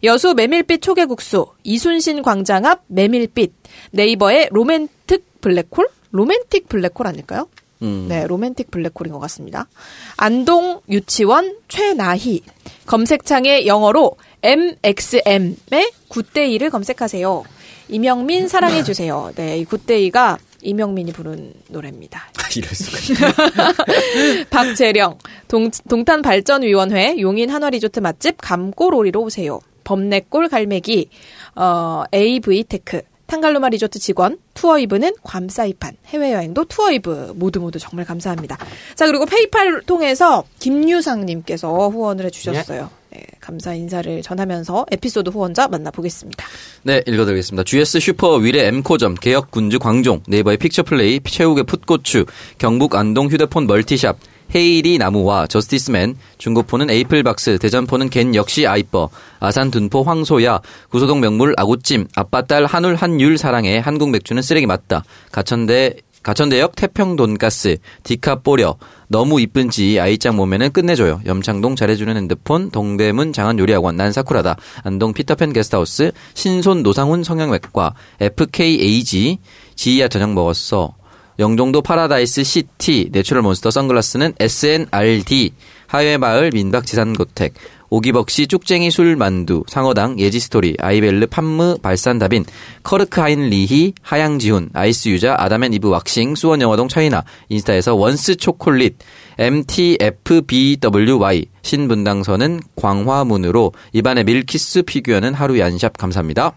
여수 메밀빛 초계국수, 이순신 광장 앞 메밀빛, 네이버의 로맨틱 블랙홀? 로맨틱 블랙홀 아닐까요? 음. 네, 로맨틱 블랙홀인 것 같습니다. 안동 유치원 최나희. 검색창에 영어로 MXM의 Good Day를 검색하세요. 이명민 사랑해주세요. 네, 이 Good Day가 이명민이 부른 노래입니다. 이럴 수가. 박재령, 동, 동탄발전위원회 용인 한화리조트 맛집 감꼬로리로 오세요. 범내골 갈매기, 어, AV테크, 탄갈로마 리조트 직원, 투어이브는 괌사이판, 해외여행도 투어이브, 모두 모두 정말 감사합니다. 자, 그리고 페이팔 통해서 김유상님께서 후원을 해주셨어요. 네, 감사 인사를 전하면서 에피소드 후원자 만나보겠습니다. 네, 읽어드리겠습니다. GS 슈퍼 위례 M코점, 개혁 군주 광종, 네이버의 픽처플레이, 최욱의 풋고추, 경북 안동 휴대폰 멀티샵, 헤이리 나무와 저스티스맨, 중고폰은 에이플박스, 대전폰은 겐 역시 아이뻐, 아산 둔포 황소야, 구소동 명물 아구찜, 아빠 딸 한울 한율 사랑해, 한국 맥주는 쓰레기 맞다, 가천대 가천대역 태평 돈가스, 디카 뽀려, 너무 이쁜지 아이짱 몸매는 끝내줘요. 염창동 잘해주는 핸드폰, 동대문 장안 요리학원, 난 사쿠라다, 안동 피터팬 게스트하우스, 신손 노상훈 성형외과, FKAG, 지희야 저녁 먹었어. 영종도 파라다이스 시티, 내추럴 몬스터 선글라스는 SNRD, 하회마을 민박지산고택, 오기벅시 쭉쟁이 술만두, 상어당, 예지스토리, 아이벨르 판무, 발산다빈, 커르크하인 리히, 하양지훈, 아이스유자, 아담앤이브 왁싱, 수원영화동 차이나, 인스타에서 원스 초콜릿, MTFBWY, 신분당선은 광화문으로, 입안의 밀키스 피규어는 하루 얀샵 감사합니다.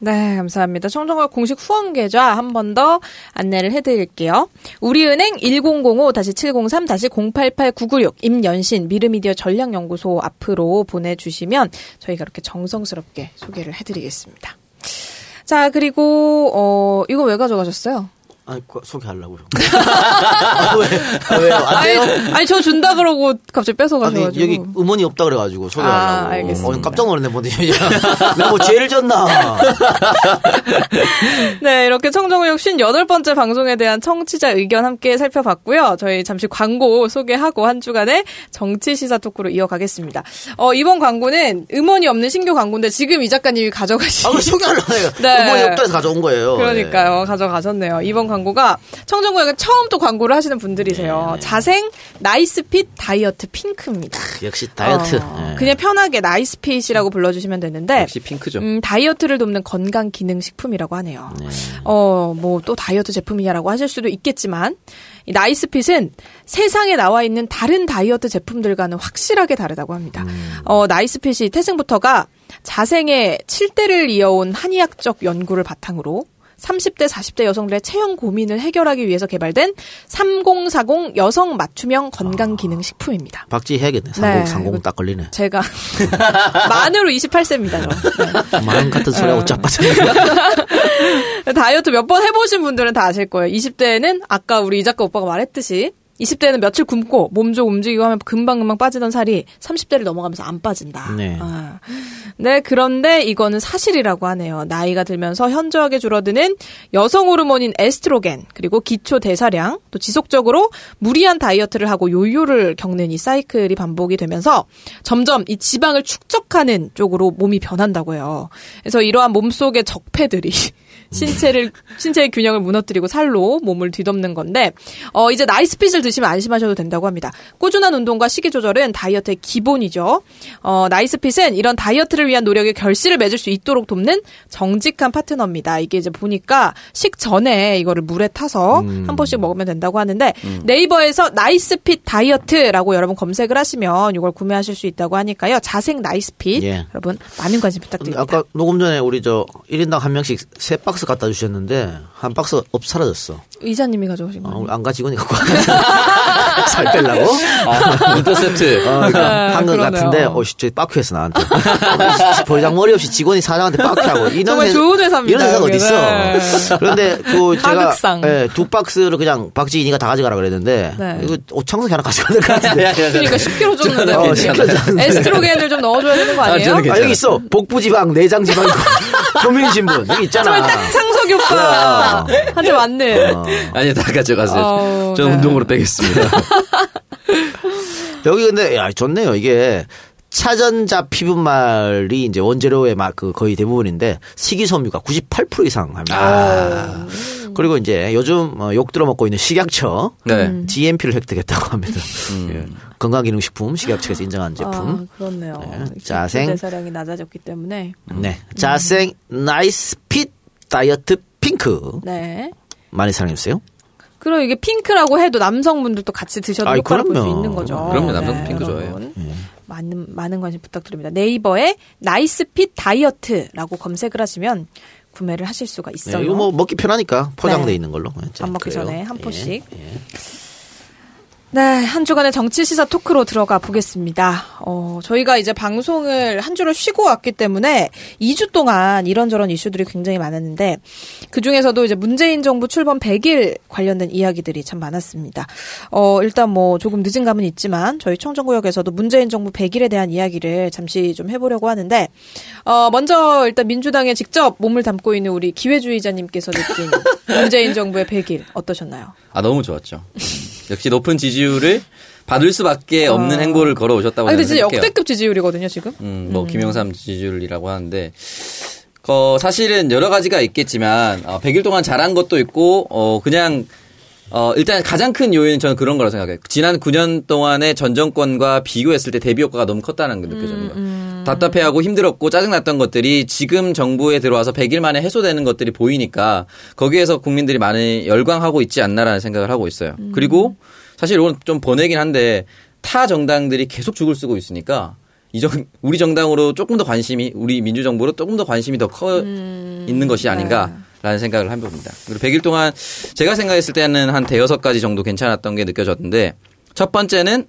네, 감사합니다. 청정과 공식 후원 계좌 한 번 더 안내를 해드릴게요. 우리은행 1005-703-088996 임연신 미르미디어 전략연구소 앞으로 보내주시면 저희가 이렇게 정성스럽게 소개를 해드리겠습니다. 자, 그리고 어 이거 왜 가져가셨어요? 아니, 그- 소개하려고요. 아, 왜? 아, 왜요? 안 아니, 돼요? 아니 저 준다 그러고 갑자기 뺏어 아니, 가셔가지고. 여기 음원이 없다 그래가지고 소개하려고. 아, 알겠습니다. 어, 깜짝 놀랐네, 뭐. 내가 뭐 죄를 졌나. 네, 이렇게 청정구역 58 번째 방송에 대한 청취자 의견 함께 살펴봤고요. 저희 잠시 광고 소개하고 한 주간의 정치 시사 토크로 이어가겠습니다. 어, 이번 광고는 음원이 없는 신규 광고인데 지금 이 작가님이 가져가신 아, 그 소개하려고. 네. 음원이 없다 해서 가져온 거예요. 그러니까요. 가져가셨네요. 이번 광고 가 청정구역에 처음 또 광고를 하시는 분들이세요. 네. 자생 나이스핏 다이어트 핑크입니다. 네. 역시 다이어트. 어, 예. 그냥 편하게 나이스핏이라고 불러주시면 되는데 역시 핑크죠. 음, 다이어트를 돕는 건강 기능 식품이라고 하네요. 어, 뭐 또 다이어트 제품이냐라고 하실 수도 있겠지만 이 나이스핏은 세상에 나와 있는 다른 다이어트 제품들과는 확실하게 다르다고 합니다. 어, 나이스핏이 태생부터가 자생의 7대를 이어온 한의학적 연구를 바탕으로 30대, 40대 여성들의 체형 고민을 해결하기 위해서 개발된 3040 여성 맞춤형 건강 기능 식품입니다. 박지 해야겠네. 네. 상공, 상공 딱 걸리네. 제가 만으로 28세입니다. 저. 네. 마음 같은 소리하고 짜빠져. 다이어트 몇 번 해보신 분들은 다 아실 거예요. 20대에는 아까 우리 이 작가 오빠가 말했듯이 20대에는 며칠 굶고 몸 좀 움직이고 하면 금방금방 빠지던 살이 30대를 넘어가면서 안 빠진다. 네. 아. 네, 그런데 이거는 사실이라고 하네요. 나이가 들면서 현저하게 줄어드는 여성 호르몬인 에스트로겐, 그리고 기초 대사량, 또 지속적으로 무리한 다이어트를 하고 요요를 겪는 이 사이클이 반복이 되면서 점점 이 지방을 축적하는 쪽으로 몸이 변한다고 해요. 그래서 이러한 몸속의 적폐들이 신체를 신체의 균형을 무너뜨리고 살로 몸을 뒤덮는 건데 어 이제 나이스핏을 드시면 안심하셔도 된다고 합니다. 꾸준한 운동과 식이 조절은 다이어트의 기본이죠. 어 나이스핏은 이런 다이어트를 위한 노력에 결실을 맺을 수 있도록 돕는 정직한 파트너입니다. 이게 이제 보니까 식 전에 이거를 물에 타서 한 번씩 먹으면 된다고 하는데 네이버에서 나이스핏 다이어트라고 여러분 검색을 하시면 이걸 구매하실 수 있다고 하니까요. 자생 나이스핏 예. 여러분 많은 관심 부탁드립니다. 아까 녹음 전에 우리 저 1인당 한 명씩 세 박스 갖다 주셨는데 한 박스 없 사라졌어. 이사님이 가져오신 어, 거예요. 안가 직원이 갖고 왔살 빼려고? 아, 인터셉트. 어, 그러니까 한것 그러네요. 같은데, 어, 씨, 저 빠큐했어, 나한테. 버장 머리 없이 직원이 사장한테 빠큐하고. 이런 정말 회- 좋은 회사입니다, 이런 회사가 여기는. 어딨어. 그런데 그 제가. 예, 두 박스를 그냥 박지인이가 다 가져가라 그랬는데, 네. 이거 옷창석이 하나 가져가야 될 것 같은데. 그러니까 10kg 줬는데 어, 뭐. 10kg 줬는데. 에스트로겐을 좀 넣어줘야 되는 거 아니에요? 저는 아, 여기 있어. 복부지방, 내장지방, 교민신분. 여기 있잖아. 정말 딱 창석이 오빠 한테 맞네. 어. 아니, 다 가져가세요. 어우, 저는 네. 운동으로 빼겠습니다. 여기 근데 야 좋네요. 이게 차전자 피부말이 이제 원재료의 막 그 거의 대부분인데 식이섬유가 98% 이상 합니다. 그리고 이제 요즘 어, 욕 들어먹고 있는 식약처 네. GMP를 획득했다고 합니다. 예. 건강기능식품 식약처에서 인정한 아, 제품. 그렇네요. 네. 자생. 대사량이 낮아졌기 때문에. 네. 자생 나이스 핏 다이어트 핑크 네. 많이 사랑해주세요. 그리고 이게 핑크라고 해도 남성분들도 같이 드셔도 아이, 효과를 볼 수. 있는 거죠. 그럼요. 남성분 핑크 여러분. 많은 많은 관심 부탁드립니다. 네이버에 나이스핏 다이어트라고 검색을 하시면 구매를 하실 수가 네, 있어요. 이거 뭐 먹기 편하니까 포장돼 네. 있는 걸로. 자, 안 먹기 그래요. 전에 한 예, 포씩. 예. 네, 한 주간의 정치 시사 토크로 들어가 보겠습니다. 어, 저희가 이제 방송을 한 주를 쉬고 왔기 때문에 2주 동안 이런저런 이슈들이 굉장히 많았는데 그 중에서도 이제 문재인 정부 출범 100일 관련된 이야기들이 참 많았습니다. 어, 일단 뭐 조금 늦은 감은 있지만 저희 청정구역에서도 문재인 정부 100일에 대한 이야기를 잠시 좀 해보려고 하는데 어, 먼저 일단 민주당에 직접 몸을 담고 있는 우리 기회주의자님께서 느낀 문재인 정부의 100일 어떠셨나요? 아, 너무 좋았죠. 역시 높은 지지율을 받을 수밖에 없는 아. 행보를 걸어오셨다고 아, 진짜 생각해요. 역대급 지지율이거든요, 지금. 음, 뭐 김영삼 지지율이라고 하는데 어, 사실은 여러 가지가 있겠지만 어, 100일 동안 잘한 것도 있고 어, 그냥 어, 일단 가장 큰 요인은 저는 그런 거라고 생각해요. 지난 9년 동안의 전 정권과 비교했을 때 대비 효과가 너무 컸다는 게 느껴져요. 답답해하고 힘들었고 짜증났던 것들이 지금 정부에 들어와서 100일 만에 해소되는 것들이 보이니까 거기에서 국민들이 많이 열광하고 있지 않나라는 생각을 하고 있어요. 그리고 사실 이건 좀 보내긴 한데 타 정당들이 계속 죽을 쓰고 있으니까 이 정, 우리 정당으로 조금 더 관심이 우리 민주정부로 조금 더 관심이 더커 있는 것이 아닌가 라는 생각을 해봅니다. 그리고 100일 동안 제가 생각했을 때는 한 대여섯 가지 정도 괜찮았던 게 느껴졌는데 첫 번째는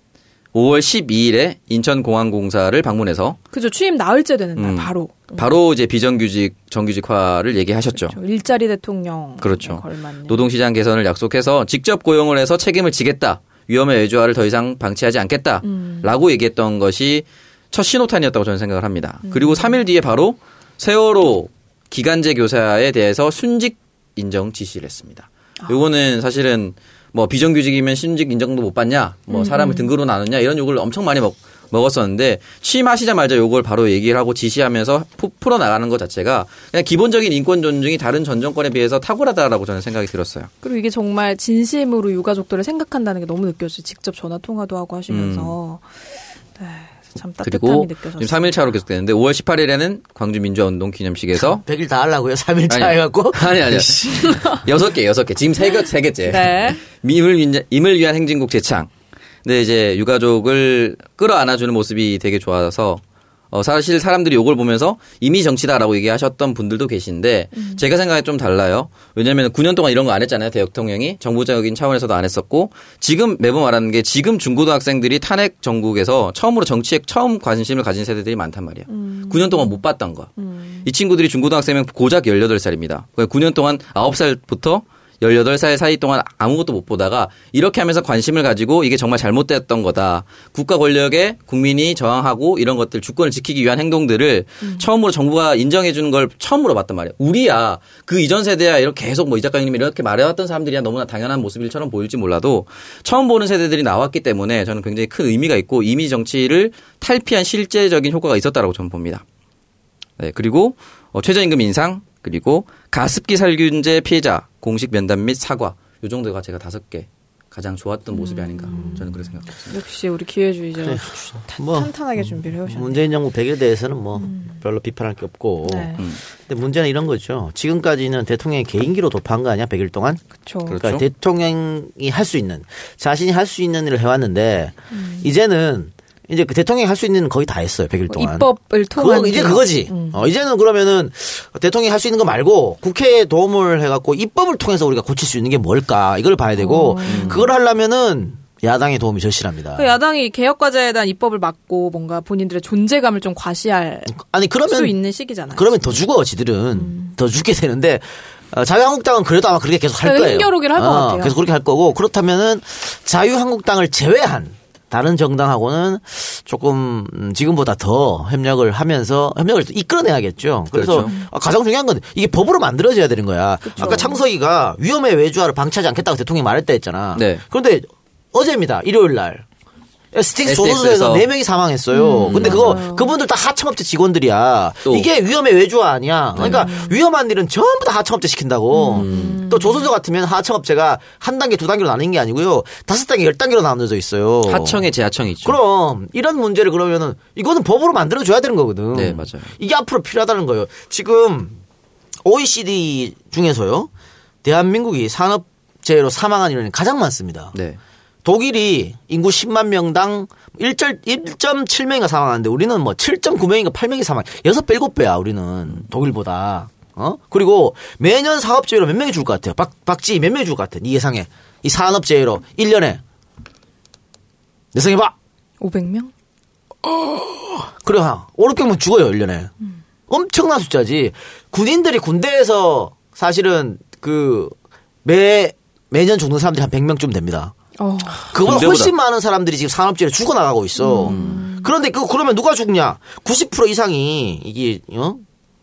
5월 12일에 인천공항공사를 방문해서 그죠. 취임 나흘째 되는 날 음, 바로. 바로 이제 비정규직 정규직화를 얘기하셨죠. 저 일자리 대통령 그렇죠. 노동시장 개선을 약속해서 직접 고용을 해서 책임을 지겠다. 위험의 외주화를 더 이상 방치하지 않겠다. 음. 라고 얘기했던 것이 첫 신호탄이었다고 저는 생각을 합니다. 음. 그리고 3일 뒤에 바로 세월호 기간제 교사에 대해서 순직 인정 지시를 했습니다. 아. 요거는 사실은 뭐 비정규직이면 순직 인정도 못 받냐, 음. 뭐 사람을 등급으로 나누냐 이런 욕을 엄청 많이 먹, 먹었었는데 취임하시자마자 요걸 바로 얘기를 하고 지시하면서 푸- 풀어 나가는 것 자체가 그냥 기본적인 인권 존중이 다른 전 정권에 비해서 탁월하다라고 저는 생각이 들었어요. 그리고 이게 정말 진심으로 유가족들을 생각한다는 게 너무 느껴져요. 직접 전화 통화도 하고 하시면서. 네, 참. 그리고. 지금 3일차로 계속되는데 5월 18일에는 광주 민주화운동 기념식에서 100일 다 하려고요? 3일차 아니, 해갖고? 아니 아니요 여섯 개 여섯 개 지금 세 개, 세 개째 네. 임을, 위- 임을 위한 행진곡 재창 근데 이제 유가족을 끌어안아주는 모습이 되게 좋아서 어, 사실 사람들이 요걸 보면서 이미 정치다라고 얘기하셨던 분들도 계신데 제가 생각이 좀 달라요. 왜냐하면 9년 동안 이런 거 안 했잖아요. 대통령이 정부적인 차원에서도 안 했었고 지금 매번 말하는 게 지금 중고등학생들이 탄핵 전국에서 처음으로 정치에 처음 관심을 가진 세대들이 많단 말이야. 9년 동안 못 봤던 거. 이 친구들이 중고등학생이면 고작 18살입니다. 9년 동안 9살부터 18살 사이 동안 아무것도 못 보다가 이렇게 하면서 관심을 가지고 이게 정말 잘못됐던 거다. 국가 권력에 국민이 저항하고 이런 것들 주권을 지키기 위한 행동들을 처음으로 정부가 인정해 주는 걸 처음으로 봤단 말이야. 우리야 그 이전 세대야 이렇게 계속 뭐 이 작가님이 이렇게 말해왔던 사람들이야 너무나 당연한 모습일처럼 보일지 몰라도 처음 보는 세대들이 나왔기 때문에 저는 굉장히 큰 의미가 있고 이미 정치를 탈피한 실제적인 효과가 있었다라고 저는 봅니다. 네, 그리고 어, 최저임금 인상 그리고 가습기 살균제 피해자 공식 면담 및 사과 요 정도가 제가 다섯 개 가장 좋았던 모습이 아닌가 저는 그렇게 생각합니다. 역시 우리 기회주의자 뭐, 탄탄하게 준비를 해오셨네요. 문재인 정부 100일에 대해서는 뭐 별로 비판할 게 없고. 네. 근데 문제는 이런 거죠. 지금까지는 대통령이 개인기로 도파한 거 아니야? 100일 동안? 그렇죠. 그렇죠. 그러니까 대통령이 할 수 있는 자신이 할 수 있는 일을 해왔는데 음. 이제는 이제 그 대통령이 할 수 있는 건 거의 다 했어요. 100일 동안. 입법을 통한 이제 게- 그거지. 음. 어, 이제는 그러면은 대통령이 할 수 있는 거 말고 국회에 도움을 해갖고 입법을 통해서 우리가 고칠 수 있는 게 뭘까 이걸 봐야 되고 그걸 하려면은 야당의 도움이 절실합니다. 어. 그 야당이 개혁과제에 대한 입법을 막고 뭔가 본인들의 존재감을 좀 과시할 아니 그러면 수 있는 시기잖아요. 그러면 더 죽어 지들은 더 죽게 되는데 어, 자유한국당은 그래도 아마 그렇게 계속 할 네, 거예요. 힘겨루기를 할것 어, 같아요. 계속 그렇게 할 거고 그렇다면은 자유한국당을 제외한 다른 정당하고는 조금 음, 지금보다 더 협력을 하면서 협력을 이끌어내야겠죠. 그래서 그렇죠. 아, 가장 중요한 건 이게 법으로 만들어져야 되는 거야. 아까 창석이가 위험의 외주화를 방치하지 않겠다고 대통령이 말했다 했잖아. 네. 그런데 어제입니다. 일요일 날. 스틱스 SX에서 조선소에서 4명이 사망했어요. 근데 그거 그분들 다 하청업체 직원들이야. 또. 이게 위험의 외주화 아니야. 그러니까 위험한 일은 전부 다 하청업체 시킨다고. 또 조선소 같으면 하청업체가 한 단계, 두 단계로 나뉜 게 아니고요. 다섯 단계, 열 단계로 나눠져 있어요. 하청에 재하청이 있죠. 그럼 이런 문제를 그러면은 이거는 법으로 만들어 줘야 되는 거거든. 네, 맞아요. 이게 앞으로 필요하다는 거예요. 지금 OECD 중에서요. 대한민국이 산업재해로 사망한 인원이 가장 많습니다. 네. 독일이 인구 10만 명당 1.7명이가 사망하는데 우리는 뭐 7.9명인가 8명이 사망. 6배, 7배야 우리는 독일보다. 어? 그리고 매년 사업재해로 몇 명이 죽을 것 같아요? 박, 박지 몇 명이 죽을 것 같아? 네 예상해. 이 산업재해로 1년에. 예상해봐. 500명? 그래, 한 5, 600명 죽어요, 1년에. 엄청난 숫자지. 군인들이 군대에서 사실은 그, 매, 매년 죽는 사람들이 한 100명쯤 됩니다. 어. 그보다 군대보다. 훨씬 많은 사람들이 지금 산업재해로 죽어나가고 있어. 그런데 그, 그러면 누가 죽냐? 90% 이상이 이게, 어?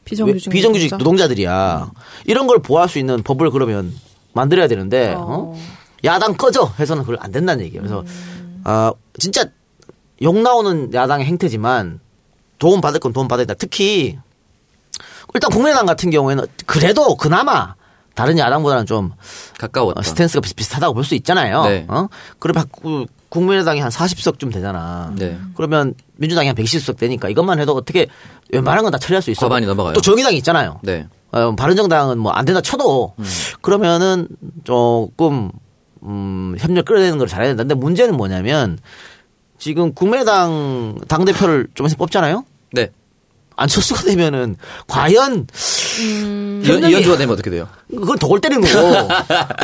비정규직 비정규직 노동자? 노동자들이야. 이런 걸 보호할 수 있는 법을 그러면 만들어야 되는데, 어? 야당 꺼져! 해서는 그걸 안 된다는 얘기예요. 그래서, 아, 진짜 욕 나오는 야당의 행태지만 도움 받을 건 도움 받아야 된다. 특히, 일단 국민의당 같은 경우에는 그래도 그나마 다른 야당보다는 좀 가까웠다. 어, 스탠스가 비슷비슷하다고 볼 수 있잖아요. 네. 어? 그러면 그 국민의당이 한 40석쯤 되잖아. 네. 그러면 민주당이 한 110석 되니까 이것만 해도 어떻게 웬만한 건 다 처리할 수 있어. 과반이 넘어가요. 또 정의당이 있잖아요. 네. 어, 바른정당은 뭐 안 된다 쳐도 그러면은 조금 음, 협력 끌어내는 걸 잘해야 된다. 근데 문제는 뭐냐면 지금 국민의당 당 대표를 좀 있으면 뽑잖아요. 네. 안철수가 되면은 과연 이현, 이현주가 되면 어떻게 돼요? 그건 더 골 때리는 거고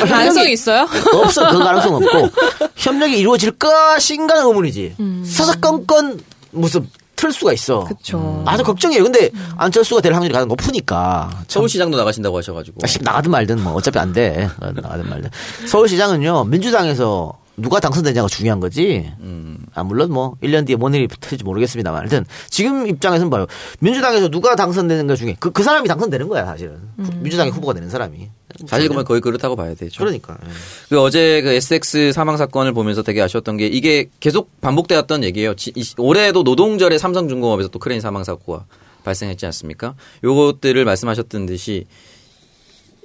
가능성이 있어요? 없어 그 가능성 없고 협력이 이루어질 것인가 의문이지 사사건건 무슨 틀 수가 있어. 그쵸. 아주 걱정이에요. 근데 안철수가 될 확률이 가장 높으니까 서울시장도 나가신다고 하셔가지고. 아, 나가든 말든 뭐 어차피 안 돼. 나가든 말든. 서울시장은요 민주당에서 누가 당선되냐가 중요한 거지. 아 물론 뭐 1년 뒤에 뭔 일이 터질지 모르겠습니다만 하여튼 지금 입장에서는 봐요. 민주당에서 누가 당선되는 가 중에 그, 그 사람이 당선되는 거야 사실은. 민주당의 후보가 되는 사람이. 사실 그러면 거의 그렇다고 봐야 되죠. 그러니까. 예. 그 어제 그 STX 사망 사건을 보면서 되게 아쉬웠던 게 이게 계속 반복되었던 얘기예요. 지- 이- 올해도 노동절에 삼성중공업에서 또 크레인 사망 사고가 발생했지 않습니까? 요것들을 말씀하셨던 듯이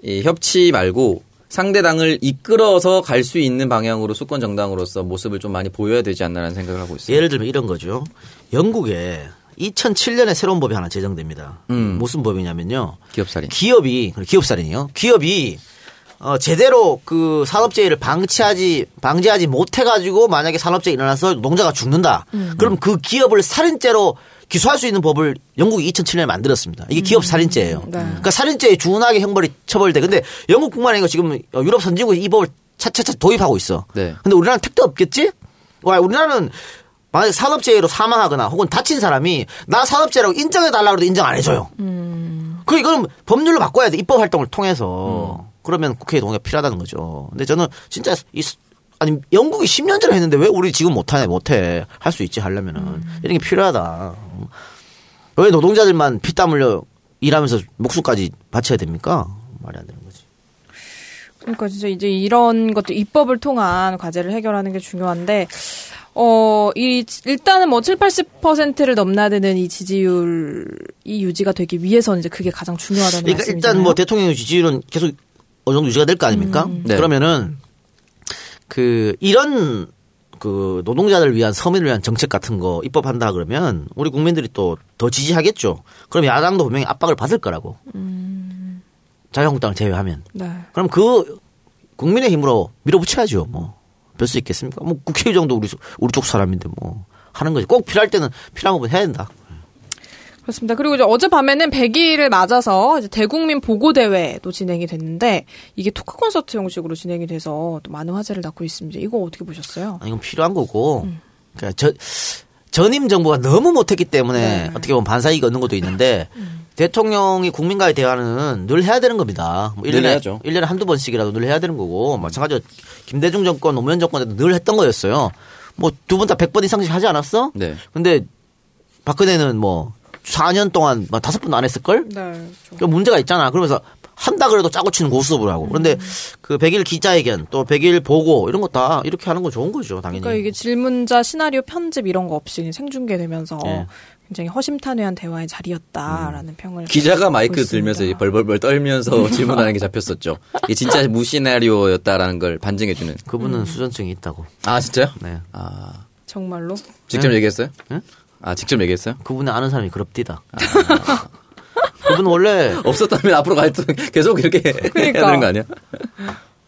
이 협치 말고 상대당을 이끌어서 갈 수 있는 방향으로 수권 정당으로서 모습을 좀 많이 보여야 되지 않나라는 생각을 하고 있어요. 예를 들면 이런 거죠. 영국에 2007년에 새로운 법이 하나 제정됩니다. 음. 무슨 법이냐면요. 기업살인. 기업이 기업살인이요. 기업이 어, 제대로 그 산업재해를 방치하지 방지하지 못해 가지고 만약에 산업재해 일어나서 노동자가 죽는다. 그럼 그 기업을 살인죄로 기소할 수 있는 법을 영국이 2007년에 만들었습니다. 이게 기업 살인죄예요. 네. 그러니까 살인죄에 준하게 형벌이 처벌돼. 근데 영국뿐만 아니고 지금 유럽 선진국에 이 법을 차차차 도입하고 있어. 네. 근데 우리나라는 택도 없겠지? 와, 우리나라는 만약에 산업재해로 사망하거나 혹은 다친 사람이 나 산업재해라고 인정해 달라고 해도 인정 안 해줘요. 그 이거는 법률로 바꿔야 돼 입법 활동을 통해서 그러면 국회에 동의가 필요하다는 거죠. 근데 저는 진짜 이 수- 아니 영국이 10년 전에 했는데 왜 우리 지금 못하냐 못해 할 수 있지 하려면은 이런 게 필요하다. 왜 노동자들만 피땀 흘려 일하면서 목숨까지 바쳐야 됩니까? 말이 안 되는 거지. 그러니까 진짜 이제 이런 것도 입법을 통한 과제를 해결하는 게 중요한데 어, 이 일단은 뭐 7, 80%를 넘나드는 이 지지율이 유지가 되기 위해서는 이제 그게 가장 중요하다는 그러니까 말씀이잖아요. 일단 뭐 대통령 지지율은 계속 어느 정도 유지가 될 거 아닙니까? 네. 그러면은 그 이런 그 노동자들 위한 서민을 위한 정책 같은 거 입법한다 그러면 우리 국민들이 또 더 지지하겠죠. 그럼 야당도 분명히 압박을 받을 거라고. 자유한국당을 제외하면. 네. 그럼 그 국민의 힘으로 밀어붙여야죠. 뭐. 별 수 있겠습니까? 뭐 국회의장도 우리 우리 쪽 사람인데 뭐 하는 거지. 꼭 필요할 때는 필요한 거 해야 된다. 그렇습니다. 그리고 이제 어젯밤에는 100일을 맞아서 이제 대국민 보고 대회도 진행이 됐는데 이게 토크 콘서트 형식으로 진행이 돼서 또 많은 화제를 낳고 있습니다. 이거 어떻게 보셨어요? 아니, 이건 필요한 거고. 그러니까 저, 전임 정부가 너무 못했기 때문에 네. 어떻게 보면 반사이익 얻는 것도 있는데 대통령이 국민과의 대화는 늘 해야 되는 겁니다. 뭐늘 1년에, 해야죠. 1년에 한두 번씩이라도 늘 해야 되는 거고 마찬가지로 김대중 정권, 노무현 정권 때도 늘 했던 거였어요. 뭐 두 분 다 100번 이상씩 하지 않았어? 네. 근데 박근혜는 뭐 4년 동안 막 다섯 번도 안 했을걸? 네. 그 문제가 있잖아. 그러면서 한다 그래도 짜고 치는 고수업을 하고. 그런데 그 100일 기자회견 또 100일 보고 이런 거 다 이렇게 하는 건 좋은 거죠, 당연히. 그러니까 이게 질문자 시나리오 편집 이런 거 없이 생중계되면서 네. 굉장히 허심탄회한 대화의 자리였다라는 평을 기자가 마이크 들면서. 벌벌벌 떨면서 질문하는 게 잡혔었죠. 이게 진짜 무시나리오였다라는 걸 반증해주는. 그분은 수전증이 있다고. 아 진짜요? 네. 아 정말로 직접 얘기했어요? 네? 아 직접 얘기했어요? 그분의 아는 사람이 그럽디다. 그분 원래 없었다면 앞으로 갈 때 계속 이렇게 해야 그러니까. 되는 거 아니야?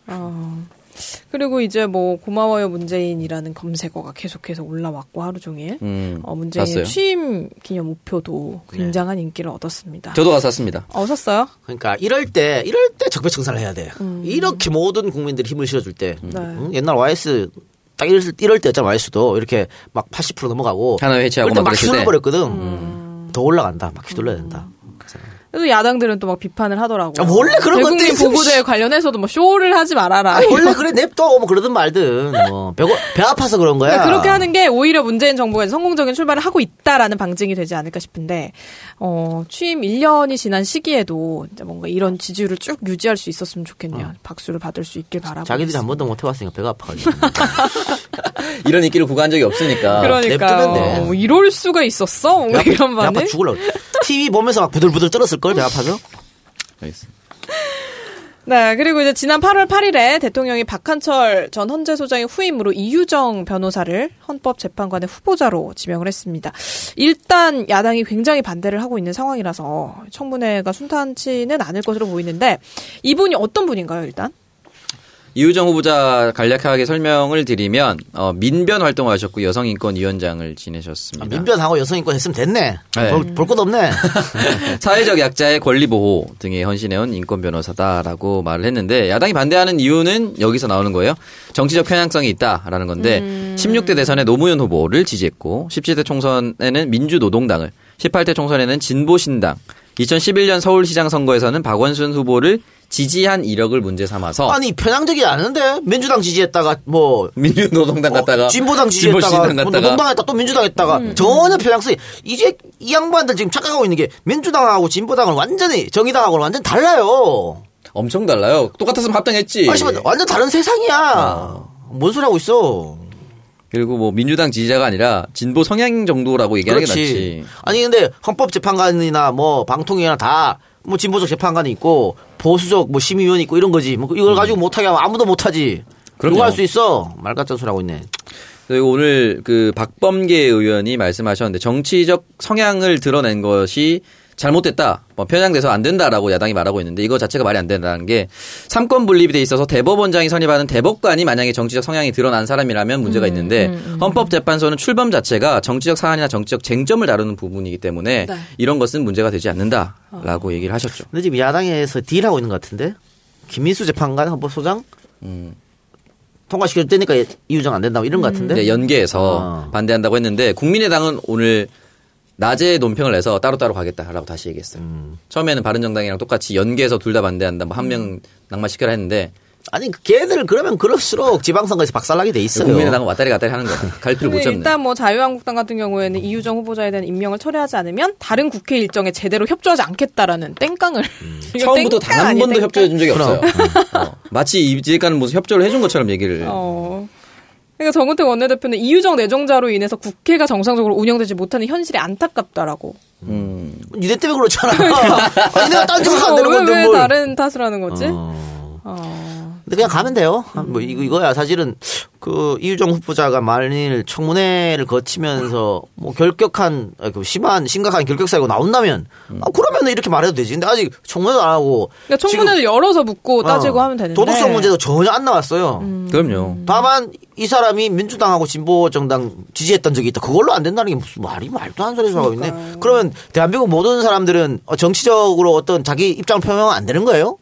어. 그리고 이제 뭐 고마워요 문재인이라는 검색어가 계속해서 올라왔고 하루 종일 음, 어, 문재인 봤어요. 취임 기념 우표도 굉장한 인기를 얻었습니다. 저도 가서 샀습니다. 어, 샀어요? 그러니까 이럴 때 이럴 때 적폐청산을 해야 돼. 이렇게 모든 국민들이 힘을 실어줄 때. 네. 응? 옛날 YS 딱 이럴, 이럴 때였잖아 YS도 이렇게 막 80% 넘어가고 하나 회치하고 그럴 때막 막 그랬을 때. 휘둘러 버렸거든. 더 올라간다. 막 휘둘러야 된다. 그 래도 야당들은 또 막 비판을 하더라고요. 아, 원래 그런 것도 대국민 보고대회 관련해서도 뭐 쇼를 하지 말아라. 아니, 원래 그래 냅둬 뭐 그러든 말든 뭐 배, 배 아파서 그런 거야. 그러니까 그렇게 하는 게 오히려 문재인 정부가 성공적인 출발을 하고 있다라는 방증이 되지 않을까 싶은데 어, 취임 1년이 지난 시기에도 이제 뭔가 이런 지지율을 쭉 유지할 수 있었으면 좋겠네요. 박수를 받을 수 있길 바라고. 어. 자기들이 한 번도 못 해봤으니까 배가 아파가지고. 이런 인기를 구가한 적이 없으니까. 냅두면 돼. 그러니까 뭐 이럴 수가 있었어? 뭐 배, 이런 아파 반응. 죽을라. TV 보면서 막 부들부들 떨었을 걸 배 아파서. 알겠습니다. 네, 그리고 이제 지난 8월 8일에 대통령이 박한철 전 헌재 소장의 후임으로 이유정 변호사를 헌법재판관의 후보자로 지명을 했습니다. 일단 야당이 굉장히 반대를 하고 있는 상황이라서 청문회가 순탄치는 않을 것으로 보이는데 이분이 어떤 분인가요, 일단? 이유정 후보자 간략하게 설명을 드리면 어, 민변 활동을 하셨고 여성인권위원장을 지내셨습니다. 아, 민변하고 여성인권 했으면 됐네. 네. 볼, 볼 것도 없네. 사회적 약자의 권리 보호 등에 헌신해온 인권 변호사다라고 말을 했는데 야당이 반대하는 이유는 여기서 나오는 거예요. 정치적 편향성이 있다라는 건데 16대 대선에 노무현 후보를 지지했고 17대 총선에는 민주노동당을 18대 총선에는 진보신당 2011년 서울시장 선거에서는 박원순 후보를 지지한 이력을 문제 삼아서 아니 편향적이 않은데 민주당 지지했다가 뭐 민주노동당 갔다가 어, 진보당 지지했다가 노동당 했다 또 민주당 했다가 전혀 편향성이 이제 이 양반들 지금 착각하고 있는 게 민주당하고 진보당은 완전히 정의당하고는 완전 달라요. 엄청 달라요. 똑같았으면 합당했지. 아니 완전 다른 세상이야. 아. 뭔 소리 하고 있어? 그리고 뭐 민주당 지지자가 아니라 진보 성향 정도라고 얘기하는 게 낫지. 아니 근데 헌법재판관이나 뭐 방통위나 다 뭐 진보적 재판관이 있고 보수적 뭐 심의위원이 있고 이런 거지. 뭐 이걸 가지고 못하게 하면 아무도 못하지. 음. 누가 할 수 있어? 말 같은 소리 하고 있네. 그리고 오늘 그 박범계 의원이 말씀하셨는데 정치적 성향을 드러낸 것이 잘못됐다, 뭐 편향돼서 안 된다라고 야당이 말하고 있는데 이거 자체가 말이 안 된다는 게 삼권 분립이 돼 있어서 대법원장이 선임하는 대법관이 만약에 정치적 성향이 드러난 사람이라면 문제가 있는데 헌법재판소는 출범 자체가 정치적 사안이나 정치적 쟁점을 다루는 부분이기 때문에 네. 이런 것은 문제가 되지 않는다라고 얘기를 하셨죠. 근데 지금 야당에서 딜하고 있는 것 같은데 김민수 재판관 헌법소장 음. 통과시킬 때니까 이유정 안 된다고 이런 것 같은데. 네, 연계해서 어. 반대한다고 했는데 국민의당은 오늘 낮에 논평을 내서 따로따로 가겠다라고 다시 얘기했어요. 음. 처음에는 바른정당이랑 똑같이 연계해서 둘 다 반대한다. 뭐 한 명 낙마시켜라 했는데 아니 그 걔들 그러면 그럴수록 지방선거에서 박살나게 돼 있어요. 국민의당은 왔다리 갔다리 하는 거야. 갈피를 못 근데 잡네. 일단 뭐 자유한국당 같은 경우에는 이유정 후보자에 대한 임명을 철회하지 않으면 다른 국회 일정에 제대로 협조하지 않겠다라는 땡깡을 이거 처음부터 단 한 번도 땡깡? 협조해 준 적이. 없어요. 어. 마치 이제까는 무슨 협조를 해준 것처럼 얘기를. 어. 그러니까 정은택 원내대표는 이유정 내정자로 인해서 국회가 정상적으로 운영되지 못하는 현실이 안타깝다라고. 음. 니네 때문에 그렇잖아. 아니 내가 딴 짓을 안 어, 되는 왜, 건데 왜 뭘. 다른 탓을 하는 거지? 어. 어. 근데 그냥 가면 돼요. 뭐 이거 이거야 사실은 그 이유정 후보자가 만일 청문회를 거치면서 뭐 결격한 아, 그 심한 심각한 결격 사유가 나온다면 아, 그러면 이렇게 말해도 되지. 근데 아직 청문회도 안 하고 그러니까 청문회를 열어서 묻고 지금, 따지고 어, 하면 되는데. 도덕성 문제도 전혀 안 나왔어요. 음. 그럼요. 다만 이 사람이 민주당하고 진보 정당 지지했던 적이 있다. 그걸로 안 된다는 게 무슨 말이 말도 안 되는 소리 하고 있네. 그러면 대한민국 모든 사람들은 어, 정치적으로 어떤 자기 입장을 표명하면 안 되는 거예요?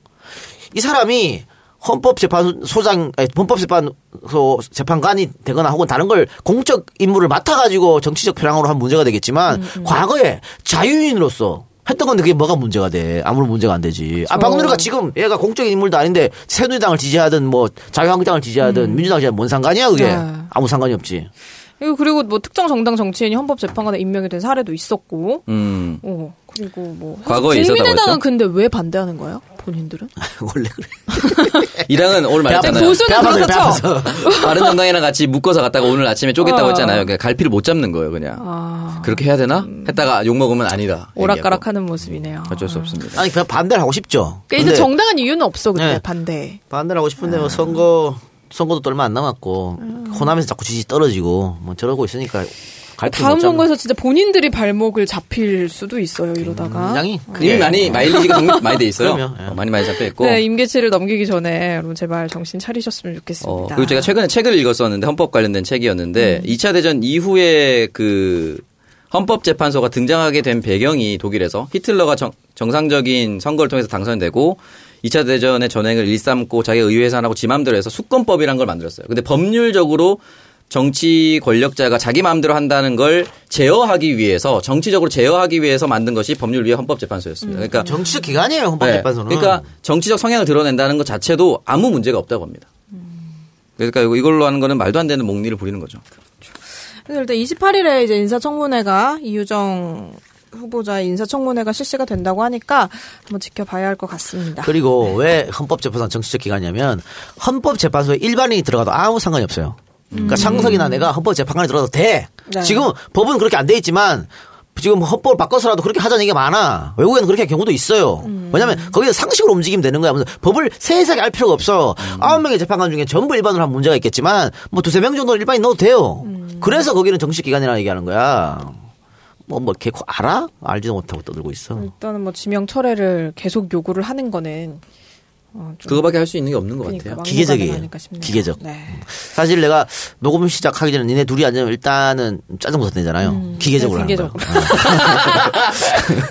이 사람이 헌법재판소장, 아니, 헌법재판소 재판관이 되거나 혹은 다른 걸 공적 임무를 맡아가지고 정치적 편향으로 하면 문제가 되겠지만 과거에 자유인으로서 했던 건데 그게 뭐가 문제가 돼? 아무런 문제가 안 되지. 아, 박누리가 지금 얘가 공적인 인물도 아닌데 새누리당을 지지하든 뭐 자유한국당을 지지하든 민주당을 지지하든 뭔 상관이야 그게? 네. 아무 상관이 없지. 그리고 그리고 뭐 특정 정당 정치인이 헌법재판관에 임명이 된 사례도 있었고. 음. 어. 그리고 뭐 과거에 있었다고 국민의당은? 근데 왜 반대하는 거예요? 본인들은? 원래 그래. 이 당은 오늘 말했잖아요. 보수는 그렇죠. 다른 정당이랑 같이 묶어서 갔다가 오늘 아침에 쪼갰다고 어. 했잖아요. 그러니까 갈피를 못 잡는 거예요, 그냥. 아. 그렇게 해야 되나? 했다가 욕 먹으면 아니다. 오락가락하는 모습이네요. 어쩔 수 없습니다. 아니, 그냥 반대를 하고 싶죠. 그러니까 이제 정당한 이유는 없어 근데 네. 반대. 반대를 하고 싶은데 뭐 선거, 선거도 또 얼마 안 남았고, 호남에서 자꾸 지지 떨어지고, 뭐 저러고 있으니까 다음 선거에서 진짜 본인들이 발목을 잡힐 수도 있어요 이러다가. 굉장히 어. 크게. 이미 많이 마일리지가 많이 돼 있어요. 그럼요, 예. 어, 많이 많이 잡혀 있고. 네 임계치를 넘기기 전에 여러분 제발 정신 차리셨으면 어, 좋겠습니다. 그리고 제가 최근에 책을 읽었었는데 헌법 관련된 책이었는데 2차 대전 이후에 그 헌법재판소가 등장하게 된 배경이 독일에서 히틀러가 정, 정상적인 선거를 통해서 당선되고 2차 대전의 전횡을 일삼고 자기 의회 해산하고 지 마음대로 해서 수권법이란 걸 만들었어요. 근데 법률적으로 정치 권력자가 자기 마음대로 한다는 걸 제어하기 위해서 정치적으로 제어하기 위해서 만든 것이 법률위의 헌법재판소였습니다. 그러니까 정치적 기관이에요, 네. 헌법재판소는. 그러니까 정치적 성향을 드러낸다는 것 자체도 아무 문제가 없다고 합니다. 그러니까 이걸로 하는 거는 말도 안 되는 목리를 부리는 거죠. 그래서 일단 28일에 이제 인사청문회가 이유정 후보자의 인사청문회가 실시가 된다고 하니까 한번 지켜봐야 할 것 같습니다. 그리고 왜 헌법재판소는 정치적 기관이냐면 헌법재판소에 일반인이 들어가도 아무 상관이 없어요. 그러니까 창석이나 내가 헌법 재판관에 들어가도 돼. 네. 지금 법은 그렇게 안 돼 있지만 지금 헌법을 바꿔서라도 그렇게 하자는 얘기가 많아. 외국에는 그렇게 할 경우도 있어요. 왜냐하면 거기서 상식으로 움직이면 되는 거야. 무슨 법을 세세하게 알 필요가 없어. 아홉 명의 재판관 중에 전부 일반으로 하면 문제가 있겠지만 뭐 두세 명 정도 일반인 넣어도 돼요. 그래서 거기는 정식 기관이라는 얘기하는 거야. 뭐, 뭐, 걔 알아? 알지도 못하고 떠들고 있어. 일단은 뭐 지명 철회를 계속 요구를 하는 거는 어, 좀 그거밖에 할 수 있는 게 없는 것 그러니까 같아요. 기계적이에요. 기계적. 네. 사실 내가 녹음 시작하기 전에 니네 둘이 앉으면 일단은 짜증부터 내잖아요. 기계적으로 네, 하는. 기계적으로.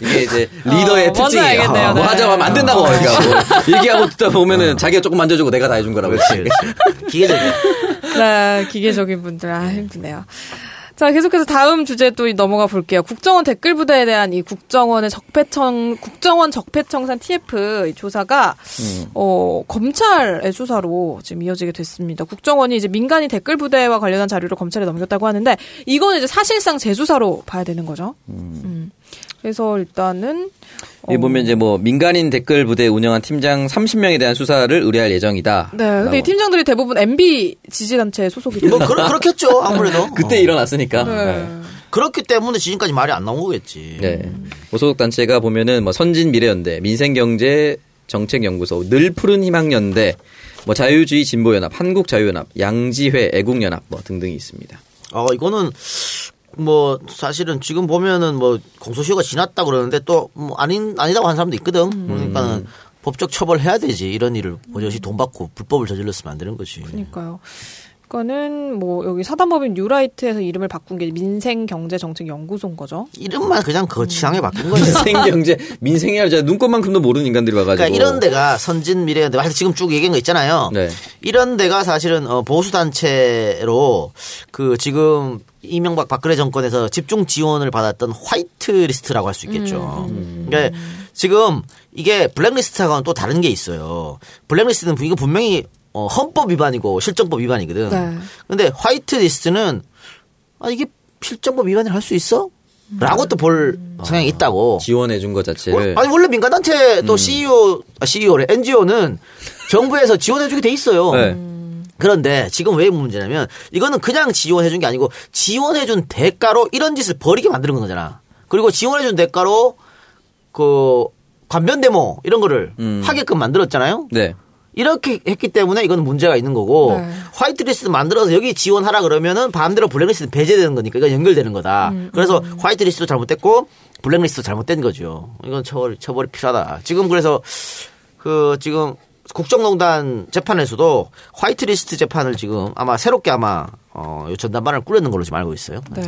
이게 이제 리더의 어, 특징이에요. 뭐 네. 하자고 하면 안 된다고. 그러니까 뭐 얘기하고 듣다 보면은 자기가 조금 만져주고 내가 다 해준 거라고. 그렇지. 기계적이야. 네, 기계적인 분들 아 힘드네요. 자, 계속해서 다음 주제 또 넘어가 볼게요. 국정원 댓글 부대에 대한 이 국정원의 적폐청 국정원 적폐청산 TF 이 조사가 어, 검찰의 수사로 지금 이어지게 됐습니다. 국정원이 이제 민간인 댓글 부대와 관련한 자료를 검찰에 넘겼다고 하는데 이거는 이제 사실상 재수사로 봐야 되는 거죠. 음. 그래서 일단은 어, 여기 보면 이제 뭐 민간인 댓글 부대 운영한 팀장 30명에 대한 수사를 의뢰할 예정이다. 네, 근데 이 팀장들이 대부분 MB 지지 단체 소속이죠. 뭐 그렇, 그렇겠죠 아무래도. 그때 어. 일어났으니까. 네. 그렇기 때문에 지금까지 말이 안 나온 거겠지. 네. 뭐 소속 단체가 보면은 뭐 선진 미래연대, 민생경제 정책연구소, 늘 푸른 희망연대, 뭐 자유주의 진보연합, 한국자유연합, 양지회 애국연합 뭐 등등이 있습니다. 어 이거는 뭐 사실은 지금 보면은 뭐 공소시효가 지났다 그러는데 또 뭐 아닌 아니다고 하는 사람도 있거든. 그러니까는 법적 처벌해야 되지 이런 일을 버젓이 돈 받고 불법을 저질렀으면 안 되는 거지. 그러니까요. 그거는 뭐 여기 사단법인 뉴라이트에서 이름을 바꾼 게 민생경제정책연구소인 거죠. 이름만 그냥 거치상에 바뀐 거지. 민생경제, 민생이야 진짜 눈곱만큼도 모르는 인간들이 와가지고. 그러니까 이런 데가 선진 미래연대 하여튼 지금 쭉 얘기한 거 있잖아요. 네. 이런 데가 사실은 어, 보수 단체로 그 지금 이명박 박근혜 정권에서 집중 지원을 받았던 화이트 리스트라고 할 수 있겠죠. 그러니까 지금 이게 블랙리스트하고는 또 다른 게 있어요. 블랙리스트는 이거 분명히 어, 헌법 위반이고 실정법 위반이거든. 네. 근데 화이트 리스트는 아 이게 실정법 위반을 할 수 있어? 라고 또볼 성향이 있다고. 지원해 준 것 자체를. 아니 원래 민간단체 또 CEO 아, CEO래 NGO는 정부에서 지원해 주게 돼 있어요. 네. 그런데 지금 왜 문제냐면 이거는 그냥 지원해 준 게 아니고 지원해 준 대가로 이런 짓을 벌이게 만드는 거잖아. 그리고 지원해 준 대가로 그 관변 데모 이런 거를 음. 하게끔 만들었잖아요. 네. 이렇게 했기 때문에 이건 문제가 있는 거고 네. 화이트리스트 만들어서 여기 지원하라 그러면은 반대로 블랙리스트 배제되는 거니까 이건 연결되는 거다. 그래서 화이트리스트도 잘못됐고 블랙리스트도 잘못된 거죠. 이건 처벌 처벌이 필요하다. 지금 그래서 그 지금 국정농단 재판에서도 화이트리스트 재판을 지금 아마 새롭게 아마 어요 전담반을 꾸렸는 걸로 지금 알고 있어요. 네,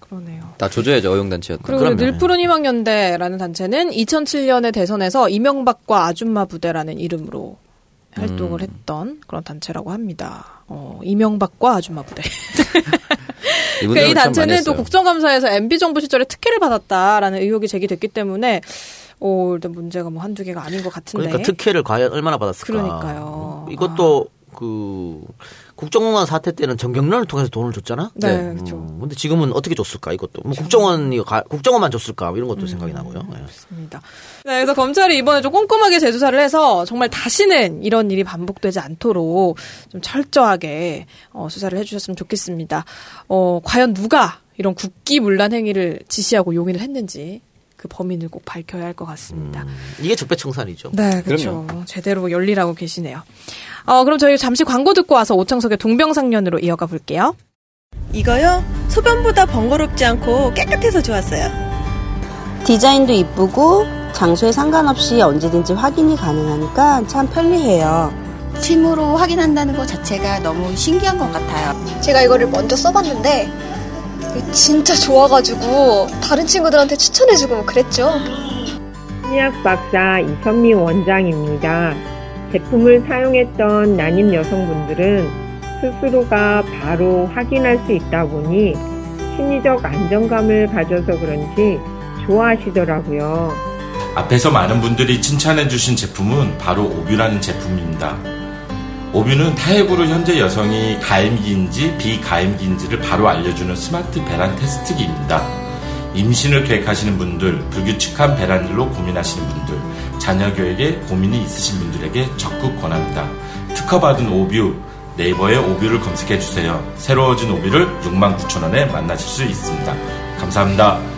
그러네요. 다 조져야죠 어용단체였다. 그리고 그럼요. 늘푸른 희망연대라는 단체는 2007년의 대선에서 이명박과 아줌마 부대라는 이름으로 활동을 했던 그런 단체라고 합니다. 어, 이명박과 아줌마 부대. 그러니까 이분들은 이참 단체는 또. 국정감사에서 MB 정부 시절에 특혜를 받았다라는 의혹이 제기됐기 때문에 어, 일단 문제가 뭐 한두 개가 아닌 것 같은데. 그러니까 특혜를 과연 얼마나 받았을까? 그러니까요. 이것도 그 국정농단 사태 때는 정경련을 통해서 돈을 줬잖아. 네, 그렇죠. 음, 근데 지금은 어떻게 줬을까 이것도 뭐 국정원이 가- 국정원만 줬을까 뭐 이런 것도 생각이 나고요. 예. 맞습니다. 네, 그래서 검찰이 이번에 좀 꼼꼼하게 재수사를 해서 정말 다시는 이런 일이 반복되지 않도록 좀 철저하게 어, 수사를 해주셨으면 좋겠습니다. 어, 과연 누가 이런 국기문란 행위를 지시하고 용인을 했는지 그 범인을 꼭 밝혀야 할 것 같습니다. 음, 이게 적폐청산이죠. 네, 그렇죠. 제대로 열리라고 계시네요. 어, 그럼 저희 잠시 광고 듣고 와서 오창석의 동병상련으로 이어가 볼게요. 이거요? 소변보다 번거롭지 않고 깨끗해서 좋았어요. 디자인도 이쁘고 장소에 상관없이 언제든지 확인이 가능하니까 참 편리해요. 침으로 확인한다는 것 자체가 너무 신기한 것 같아요. 제가 이거를 먼저 써봤는데 진짜 좋아가지고 다른 친구들한테 추천해주고 뭐 그랬죠. 신약 박사 이선미 원장입니다. 제품을 사용했던 난임 여성분들은 스스로가 바로 확인할 수 있다 보니 심리적 안정감을 가져서 그런지 좋아하시더라고요. 앞에서 많은 분들이 칭찬해 주신 제품은 바로 오뷰라는 제품입니다. 오뷰는 타액으로 현재 여성이 가임기인지 비가임기인지를 바로 알려주는 스마트 배란 테스트기입니다. 임신을 계획하시는 분들, 불규칙한 배란일로 고민하시는 분들, 자녀 교육에 고민이 있으신 분들에게 적극 권합니다. 특허받은 오뷰, 네이버에 오뷰를 검색해 주세요. 새로워진 오뷰를 69,000원에 만나실 수 있습니다. 감사합니다.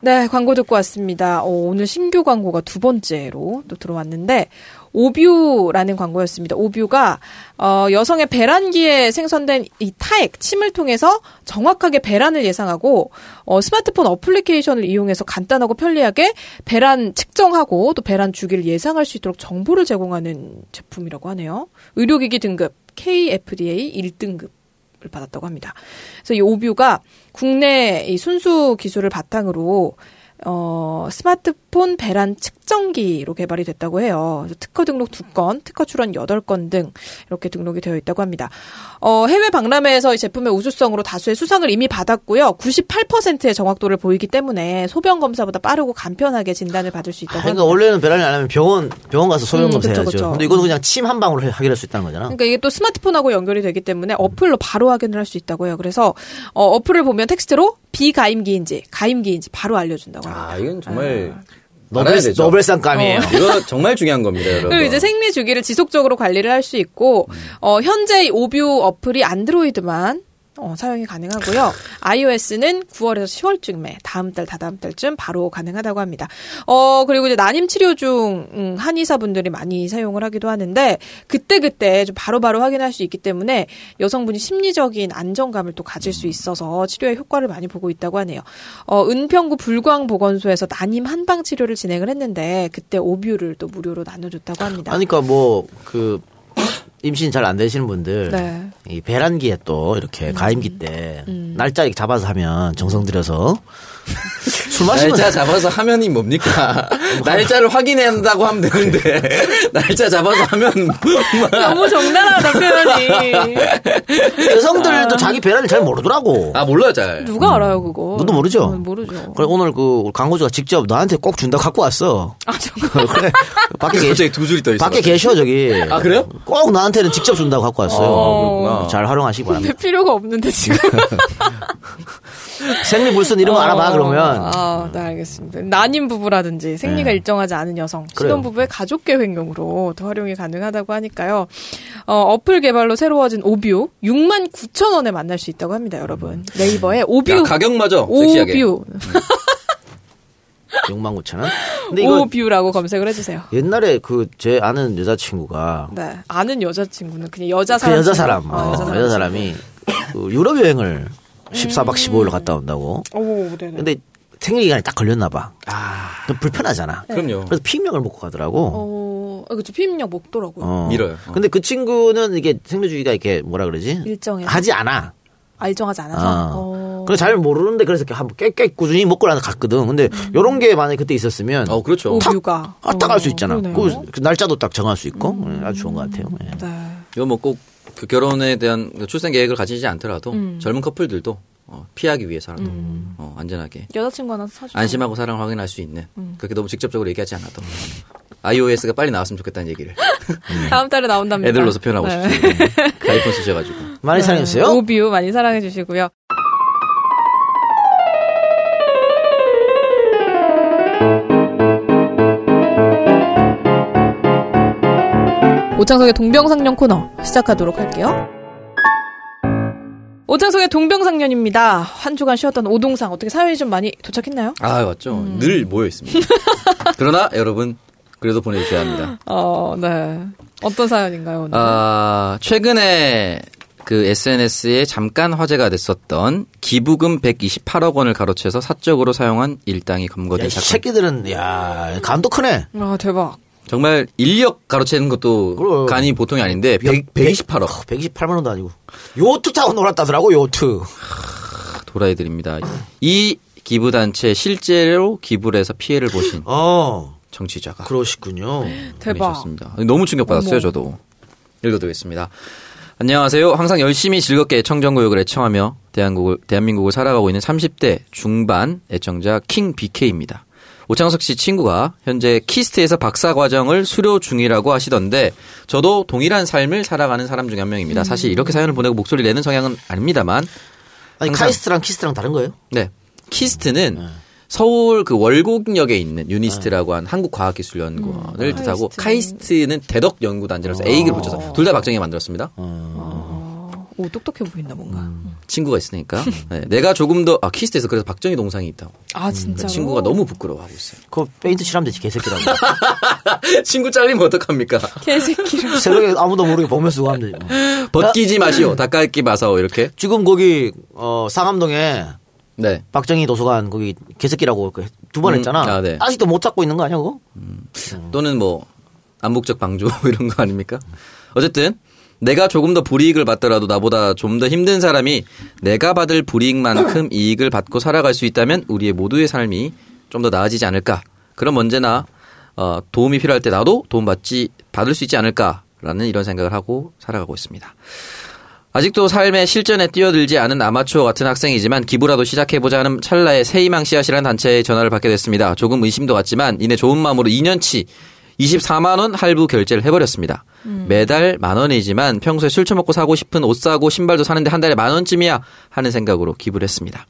네, 광고 듣고 왔습니다. 어, 오늘 신규 광고가 두 번째로 또 들어왔는데, 오뷰라는 광고였습니다. 오뷰가 어, 여성의 배란기에 생성된 이 타액, 침을 통해서 정확하게 배란을 예상하고 어, 스마트폰 어플리케이션을 이용해서 간단하고 편리하게 배란 측정하고 또 배란 주기를 예상할 수 있도록 정보를 제공하는 제품이라고 하네요. 의료기기 등급 KFDA 1등급. 을 받았다고 합니다. 그래서 이 오뷰가 국내 이 순수 기술을 바탕으로 어, 스마트폰 배란 측정기로 개발이 됐다고 해요. 특허 등록 2건, 특허 출원 8건 등 이렇게 등록이 되어 있다고 합니다. 어, 해외 박람회에서 이 제품의 우수성으로 다수의 수상을 이미 받았고요. 98%의 정확도를 보이기 때문에 소변 검사보다 빠르고 간편하게 진단을 받을 수 있다고 그러니까 합니다. 원래는 배란이 안 하면 병원 병원 가서 소변 음, 검사 그쵸, 해야죠. 그쵸. 근데 이거는 그냥 침 한 방울로 해결할 수 있다는 거잖아. 그러니까 이게 또 스마트폰하고 연결이 되기 때문에 어플로 바로 확인을 할 수 있다고 해요. 그래서 어, 어플을 보면 텍스트로 비가임기인지 가임기인지 바로 알려준다고 합니다. 아, 이건 정말 노벨. 노벨상감이에요. 이거 정말 중요한 겁니다, 여러분. 그리고 이제 생리 주기를 지속적으로 관리를 할 수 있고 어, 현재 이 오뷰 어플이 안드로이드만 어, 사용이 가능하고요. iOS는 9월에서 10월쯤에 다음 달 다다음 달쯤 바로 가능하다고 합니다. 어 그리고 이제 난임 치료 중 음, 한의사분들이 많이 사용을 하기도 하는데 그때 그때 좀 바로바로 확인할 수 있기 때문에 여성분이 심리적인 안정감을 또 가질 수 있어서 치료에 효과를 많이 보고 있다고 하네요. 어 은평구 불광보건소에서 난임 한방 치료를 진행을 했는데 그때 오뷰를 또 무료로 나눠줬다고 합니다. 그러니까 뭐 그 임신 잘 안 되시는 분들 네. 이 배란기에 또 이렇게 가임기 때 날짜 이렇게 잡아서 하면 정성 들여서 술 마시면 날짜 잡아서 하면이 뭡니까? 날짜를 확인해야 한다고 하면 되는데 날짜 잡아서 하면 너무 적나라하다 표현이. 여성들도 자기 배란을 잘 모르더라고. 아 몰라요 잘. 누가 알아요 그거? 너도 모르죠? 어, 모르죠. 그래 오늘 그 광고주가 직접 너한테 꼭 준다 고 갖고 왔어. 아 정말. 그래 밖에 계시 갑자기 두 줄이 떠 있어. 밖에 계셔 저기. 아, 그래요? 꼭 나한테는 직접 준다고 갖고 왔어요. 어, 그렇구나. 잘 활용하시기 바랍니다. 별 필요가 없는데 지금. 생리불순 이런 거 알아봐 그러면 아, 네 알겠습니다. 난임 부부라든지 생리가 네. 일정하지 않은 여성, 그래요. 신혼 부부의 가족 계획 용으로 또 활용이 가능하다고 하니까요. 어, 어플 개발로 새로워진 오뷰 6만 9천 원에 만날 수 있다고 합니다, 여러분. 네이버에 오뷰 야, 가격마저 섹시하게. 오뷰 6만 9천 원. 근데 이거 오뷰라고 검색을 해주세요. 옛날에 그 제 아는 여자친구가 네, 아는 여자친구는 그냥 여자 그 사람. 여자 친구. 사람, 어, 어, 여자 사람. 여자 사람이 그 유럽 여행을 14박 15일로 갔다 온다고. 오, 음. 네네. 근데 생리 기간이 딱 걸렸나 봐. 아좀 불편하잖아. 그럼요. 그래서 피임약을 먹고 가더라고. 어, 아, 그쵸. 피임약 먹더라고요. 어. 밀어요. 어. 근데 그 친구는 이게 생리주기가 이렇게 뭐라 그러지? 일정해서. 하지 않아. 아, 일정하지 않아서. 어. 어. 그래 잘 모르는데 그래서 이렇게 한번 깨깨 꾸준히 먹고 나서 갔거든. 근데 요런 게 만약에 그때 있었으면 어 그렇죠. 오뷰가. 딱갈수 있잖아. 어, 그러네요. 그, 그 날짜도 딱 정할 수 있고 예, 아주 좋은 것 같아요. 예. 네. 이거 뭐꼭 그 결혼에 대한 그 출생 계획을 가지지 않더라도 음. 젊은 커플들도 어, 피하기 위해서라도 어, 안전하게 여자친구 하나 사줘. 안심하고 사랑을 확인할 수 있는 음. 그렇게 너무 직접적으로 얘기하지 않아도 iOS가 빨리 나왔으면 좋겠다는 얘기를 다음 달에 나온답니다. 애들로서 표현하고 네. 싶습니다. 아이폰 쓰셔가지고 많이 사랑해주세요. 오뷰 많이 사랑해 주시고요. 오창석의 동병상련 코너 시작하도록 할게요. 오창석의 동병상련입니다. 한 주간 쉬었던 오동상 어떻게 사연이 좀 많이 도착했나요? 아 맞죠. 음. 늘 모여 있습니다. 그러나 여러분 그래도 보내주셔야 합니다. 어, 네. 어떤 사연인가요, 오늘? 아 최근에 그 SNS에 잠깐 화제가 됐었던 기부금 128억 원을 가로채서 사적으로 사용한 일당이 야, 검거된 이 사건. 새끼들은 야 감도 크네. 아, 대박. 정말 인력 가로채는 것도 그럼. 간이 보통이 아닌데 100, 128억 128만 원도 아니고 요트 타고 놀았다더라고 요트. 도라이들입니다. 이 기부단체 실제로 기부를 해서 피해를 보신 어 청취자가 그러시군요. 대박. 보내셨습니다. 너무 충격받았어요, 어머. 저도. 읽어드리겠습니다. 안녕하세요. 항상 열심히 즐겁게 청정구역을 애청하며 대한민국을, 대한민국을 살아가고 있는 30대 중반 애청자 킹 BK입니다. 오창석 씨 친구가 현재 키스트에서 박사 과정을 수료 중이라고 하시던데 저도 동일한 삶을 살아가는 사람 중에 한 명입니다. 사실 이렇게 사연을 보내고 목소리 내는 성향은 아닙니다만 아니 카이스트랑 키스트랑 다른 거예요? 네. 키스트는 서울 그 월곡역에 있는 유니스트라고 한 한국과학기술연구원을 뜻하고 카이스트는 대덕연구단지라서 A를 붙여서 둘 다 박정희가 만들었습니다. 오 똑똑해 보인다 뭔가. 친구가 있으니까. 네, 내가 조금 더, 아, 키스트에서 그래서 박정희 동상이 있다고. 아 진짜. 그 친구가 너무 부끄러워하고 있어요. 그 페인트 칠하면 되지 개새끼라고. 친구 잘리면 어떡합니까? 개새끼를. 새벽에 아무도 모르게 보면 쓰고 하면 되지. 뭐. 벗기지 마시오. 닦아끼 마사오. 이렇게. 지금 거기 어, 상암동에 네. 박정희 도서관 거기 개새끼라고 두번 음, 했잖아. 아, 네. 아직도 못 잡고 있는 거 아니야 그거? 또는 뭐 암묵적 방조 이런 거 아닙니까? 어쨌든 내가 조금 더 불이익을 받더라도 나보다 좀 더 힘든 사람이 내가 받을 불이익만큼 이익을 받고 살아갈 수 있다면 우리의 모두의 삶이 좀 더 나아지지 않을까? 그럼 언제나 어, 도움이 필요할 때 나도 도움 받지 받을 수 있지 않을까라는 이런 생각을 하고 살아가고 있습니다. 아직도 삶의 실전에 뛰어들지 않은 아마추어 같은 학생이지만 기부라도 시작해보자 하는 찰나에 새희망 씨앗이라는 단체의 전화를 받게 됐습니다. 조금 의심도 갔지만 이내 좋은 마음으로 2년치 24만 원 할부 결제를 해버렸습니다. 매달 만 원이지만 평소에 술 처먹고 사고 싶은 옷 사고 신발도 사는데 한 달에 만 원쯤이야 하는 생각으로 기부를 했습니다.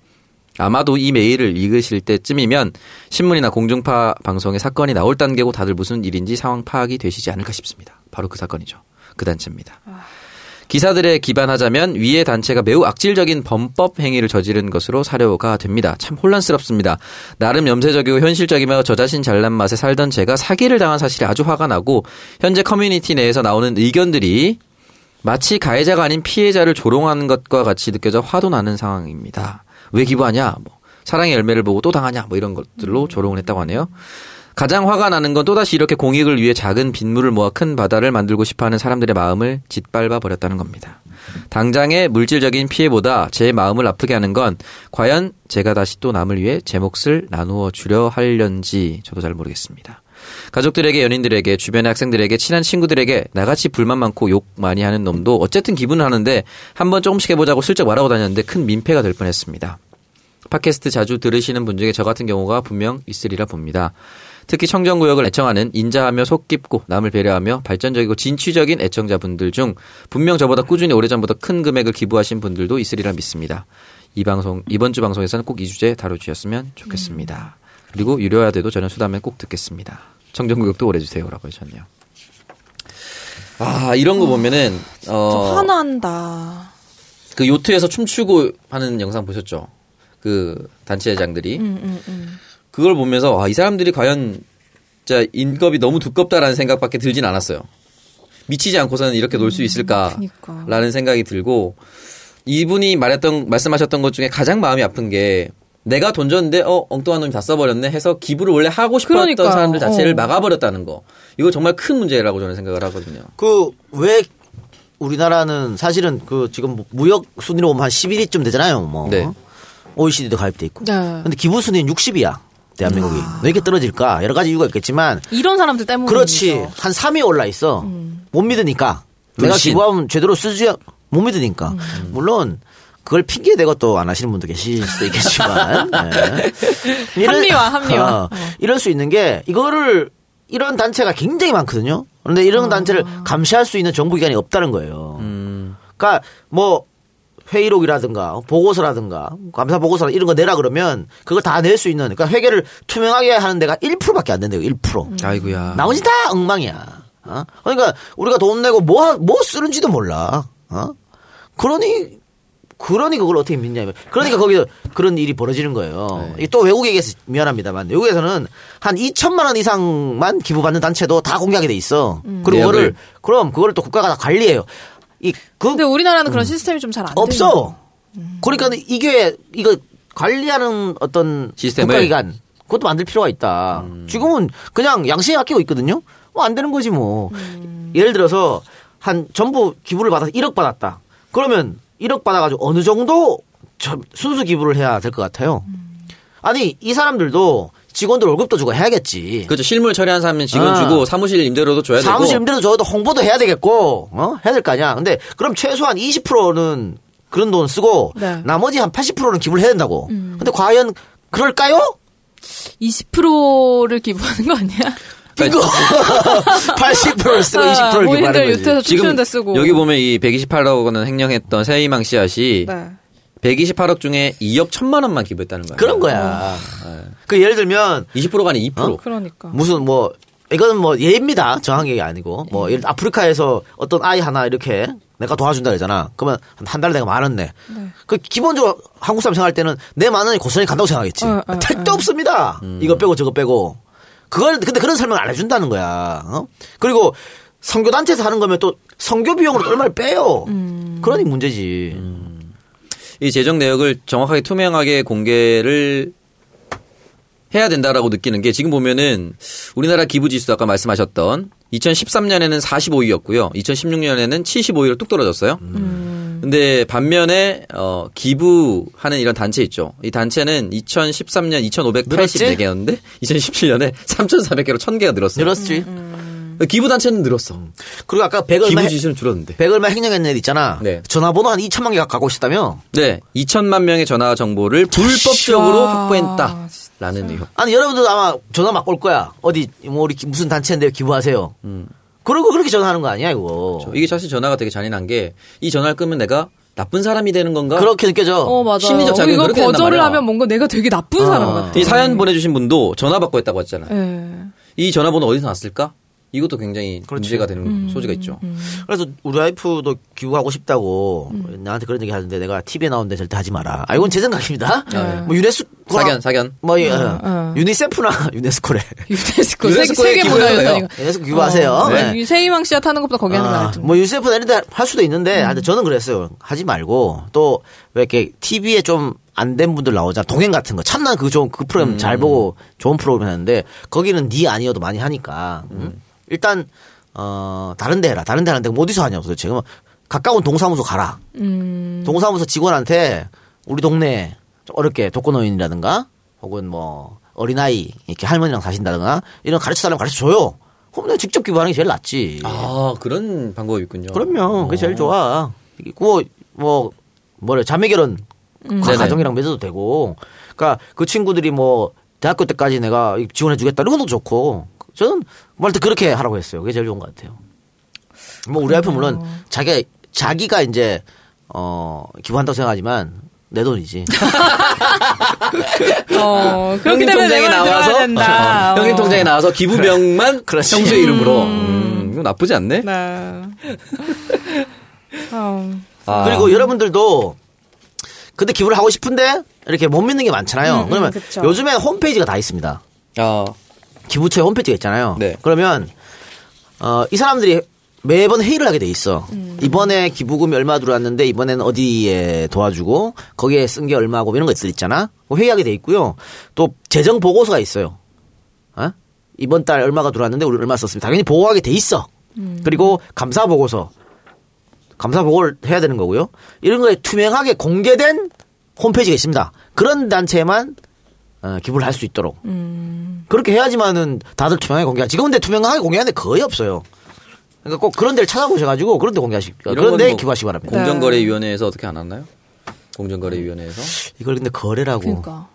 아마도 이 메일을 읽으실 때쯤이면 신문이나 공중파 방송에 사건이 나올 단계고 다들 무슨 일인지 상황 파악이 되시지 않을까 싶습니다. 바로 그 사건이죠. 그 단체입니다. 기사들에 기반하자면 위의 단체가 매우 악질적인 범법 행위를 저지른 것으로 사료가 됩니다. 참 혼란스럽습니다. 나름 염세적이고 현실적이며 저 자신 잘난 맛에 살던 제가 사기를 당한 사실이 아주 화가 나고 현재 커뮤니티 내에서 나오는 의견들이 마치 가해자가 아닌 피해자를 조롱하는 것과 같이 느껴져 화도 나는 상황입니다. 왜 기부하냐? 뭐 사랑의 열매를 보고 또 당하냐? 뭐 이런 것들로 조롱을 했다고 하네요. 가장 화가 나는 건 또다시 이렇게 공익을 위해 작은 빗물을 모아 큰 바다를 만들고 싶어하는 사람들의 마음을 짓밟아 버렸다는 겁니다. 당장의 물질적인 피해보다 제 마음을 아프게 하는 건 과연 제가 다시 또 남을 위해 제 몫을 나누어 주려 할련지 저도 잘 모르겠습니다. 가족들에게 연인들에게 주변의 학생들에게 친한 친구들에게 나같이 불만 많고 욕 많이 하는 놈도 어쨌든 기분은 하는데 한번 조금씩 해보자고 슬쩍 말하고 다녔는데 큰 민폐가 될 뻔했습니다. 팟캐스트 자주 들으시는 분 중에 저 같은 경우가 분명 있으리라 봅니다. 특히 청정구역을 애청하는 인자하며 속 깊고 남을 배려하며 발전적이고 진취적인 애청자분들 중 분명 저보다 꾸준히 오래전부터 큰 금액을 기부하신 분들도 있으리라 믿습니다. 이 방송 이번 주 방송에서는 꼭 이 주제 다뤄주셨으면 좋겠습니다. 그리고 유료화 돼도 저는 수다면 꼭 듣겠습니다. 청정구역도 오래 주세요라고 하셨네요. 아 이런 거 보면은 어, 화난다. 그 요트에서 춤추고 하는 영상 보셨죠? 그 단체장들이 음, 음, 음. 그걸 보면서 아, 이 사람들이 과연 진짜 인겁이 너무 두껍다라는 생각밖에 들진 않았어요. 미치지 않고서는 이렇게 놀 수 있을까라는 그니까. 생각이 들고 이분이 말했던 말씀하셨던 것 중에 가장 마음이 아픈 게 내가 돈 줬는데 어 엉뚱한 놈이 다 써버렸네 해서 기부를 원래 하고 싶었던 그러니까요. 사람들 자체를 어. 막아버렸다는 거 이거 정말 큰 문제라고 저는 생각을 하거든요. 그 왜 우리나라는 사실은 그 지금 뭐 무역 순위로 보면 한 11위쯤 되잖아요. 뭐 네. OECD도 가입돼 있고. 네. 근데 기부 순위는 60이야. 대한민국이 왜 이렇게 떨어질까? 여러 가지 이유가 있겠지만 이런 사람들 때문에. 그렇지 한 3위 올라 있어. 못 믿으니까 내가 불신. 기부하면 제대로 쓰지 못 믿으니까 물론. 그걸 핑계 대고 또 안 하시는 분도 계실 수도 있겠지만 네. 이런- 합리화, 합리화. 어, 이럴 수 있는 게 이거를 이런 단체가 굉장히 많거든요. 그런데 이런 단체를 감시할 수 있는 정부기관이 없다는 거예요. 그러니까 뭐 회의록이라든가 보고서라든가 감사 보고서 이런 거 내라 그러면 그걸 다낼 수 있는 그러니까 회계를 투명하게 하는 데가 1%밖에 안 된대요. 1%. 아이고야. 나머지 다 엉망이야. 어? 그러니까 우리가 돈 내고 뭐, 하- 뭐 쓰는지도 몰라. 어? 그러니, 그러니 그걸 어떻게 믿냐. 그러니까 거기서 그런 일이 벌어지는 거예요. 이게 또 외국에서 미안합니다만 외국에서는 한 2천만 원 이상만 기부받는 단체도 다 공개하게 돼 있어. 그리고 내역을. 그거를 그럼 그거를 또 국가가 다 관리해요. 이, 그, 근데 우리나라는 그런 시스템이 좀 잘 안 돼. 없어. 그러니까 이게 이거 관리하는 어떤 시스템을? 국가기관 그것도 만들 필요가 있다. 지금은 그냥 양심에 맡기고 있거든요. 뭐 안 되는 거지 뭐. 예를 들어서 한 전부 기부를 받아서 1억 받았다. 그러면 1억 받아가지고 어느 정도 저- 순수 기부를 해야 될 것 같아요. 아니 이 사람들도 직원들 월급도 주고 해야겠지. 그렇죠. 실물 처리한 사람은 직원 아. 주고 사무실 임대료도 줘야 되고. 사무실 임대료 줘도 홍보도 해야 되겠고, 어? 해야 될 거 아니야. 근데 그럼 최소한 20%는 그런 돈 쓰고, 네. 나머지 한 80%는 기부를 해야 된다고. 근데 과연 그럴까요? 20%를 기부하는 거 아니야? 이거 80%를 쓰고 20%를 아, 기부하는 거지. 유튜브에서 춤추는데 쓰고. 여기 보면 이 128억 원은 횡령했던 세이망 씨앗이 네. 128억 중에 2억 1천만 원만 기부했다는 거예요. 그런 거야. 그 예를 들면 20%가 아닌 2%. 그러니까. 무슨 뭐 이거는 뭐 예입니다. 정확한 게 아니고 뭐 예를 들어 아프리카에서 어떤 아이 하나 이렇게 내가 도와준다 그러잖아. 그러면 한- 한 달에 내가 만 원 내. 네. 그 기본적으로 한국 사람 생각할 때는 내 만 원이 고스란히 간다고 생각했지. 어, 어, 택도 어. 없습니다. 이거 빼고 저거 빼고. 그걸 근데 그런 설명을 안 해준다는 거야. 어? 그리고 선교 단체에서 하는 거면 또 선교 비용으로 또 얼마를 빼요. 그러니 문제지. 이 재정 내역을 정확하게 투명하게 공개를 해야 된다라고 느끼는 게 지금 보면은 우리나라 기부 지수 아까 말씀하셨던 2013년에는 45위였고요. 2016년에는 75위로 뚝 떨어졌어요. 근데 반면에 어 기부하는 이런 단체 있죠. 이 단체는 2013년 2,584개였는데 2017년에 3,400개로 1,000개가 늘었어요. 늘었지. 기부 단체는 늘었어. 그리고 아까 100 얼마, 기부 해- 지수는 줄었는데. 100 얼마 횡령했는 애 있잖아. 네. 전화번호 한 2천만 개가 갖고 있었다며? 네, 2천만 명의 전화 정보를 불법적으로 와, 확보했다 라는 의혹. 아니 여러분도 아마 전화 막 올 거야. 어디 뭐 우리 기- 무슨 단체인데 기부하세요. 그러고 그렇게 전화하는 거 아니야 이거. 이게 사실 전화가 되게 잔인한 게 이 전화를 끄면 내가 나쁜 사람이 되는 건가? 그렇게 느껴져. 어, 맞아. 심리적 자극이 이거 그렇게 거절을 말이야. 하면 뭔가 내가 되게 나쁜 사람 같아. 이 사연 보내주신 분도 전화 받고 했다고 했잖아요. 예. 이 전화번호 어디서 났을까? 이것도 굉장히 문제가 되는 음, 소지가 있죠. 그래서 우리 와이프도 기부하고 싶다고 나한테 그런 얘기 하는데 내가 TV에 나오는데 절대 하지 마라. 아 이건 제 생각입니다. 뭐 유네스코 사견, 사견. 뭐 예, 어. 유니세프나 유네스코래. 유네스코 세계 기부해요. 문화유산이가. 유네스코 기부하세요. 어, 네. 이 세이망 씨가 타는 것보다 거기 하는 거 아, 알죠. 뭐 유세프 이런데 할 수도 있는데 하여튼 저는 그랬어요. 하지 말고 또 왜 이렇게 TV에 좀 안된 분들 나오잖아. 동행 같은 거. 참나 그 좋은 그 프로그램 잘 보고 좋은 프로그램 하는데 거기는 네 아니어도 많이 하니까 음. 일단 어 다른 데 해라. 다른 데 하는데 뭐 어디서 하냐고 도대체. 그러면 가까운 동사무소 가라. 음. 동사무소 직원한테 우리 동네 좀 어렵게 독거노인이라든가 혹은 뭐 어린아이 이렇게 할머니랑 사신다든가 이런 가르쳐 달라면 가르쳐 줘요. 그럼 내가 직접 기부하는 게 제일 낫지. 아, 그런 방법이 있군요. 그럼요. 그게 제일 좋아. 뭐, 뭐, 뭐래, 자매 결혼, 네네. 가정이랑 맺어도 되고. 그니까 그 친구들이 뭐, 대학교 때까지 내가 지원해 주겠다. 이런 것도 좋고. 저는 뭐 할때 그렇게 하라고 했어요. 그게 제일 좋은 것 같아요. 뭐, 우리 와이프 물론 자기, 자기가 이제, 어, 기부한다고 생각하지만 내 돈이지. 어, 때문에 통장에 나와서 된다. 어, 형님 어. 통장에 나와서 기부명만 그렇지. 형수의 이름으로. 음, 이거 나쁘지 않네. 네. 어. 아. 그리고 여러분들도 근데 기부를 하고 싶은데 이렇게 못 믿는 게 많잖아요. 음, 그러면 그쵸. 요즘에 홈페이지가 다 있습니다. 아, 기부처에 홈페이지가 있잖아요. 네. 그러면 어, 이 사람들이 매번 회의를 하게 돼 있어. 이번에 기부금이 얼마 들어왔는데 이번에는 어디에 도와주고 거기에 쓴 게 얼마고 이런 것들 있잖아. 그 회의하게 돼 있고요. 또 재정 보고서가 있어요. 어? 이번 달 얼마가 들어왔는데 우리 얼마 썼습니다. 당연히 보고하게 돼 있어. 그리고 감사 보고서 감사 보고를 해야 되는 거고요. 이런 거에 투명하게 공개된 홈페이지가 있습니다. 그런 단체에만 어, 기부를 할 수 있도록 그렇게 해야지만은 다들 투명하게 공개하지. 지금 근데 투명하게 공개하는 데 거의 없어요. 그러니까 꼭 그런 데를 찾아보셔가지고 그런 데 공개하시, 이런 그런 데건뭐 기부하시기 바랍니다. 공정거래위원회에서 어떻게 안 왔나요? 공정거래위원회에서 이걸 근데 거래라고. 그러니까.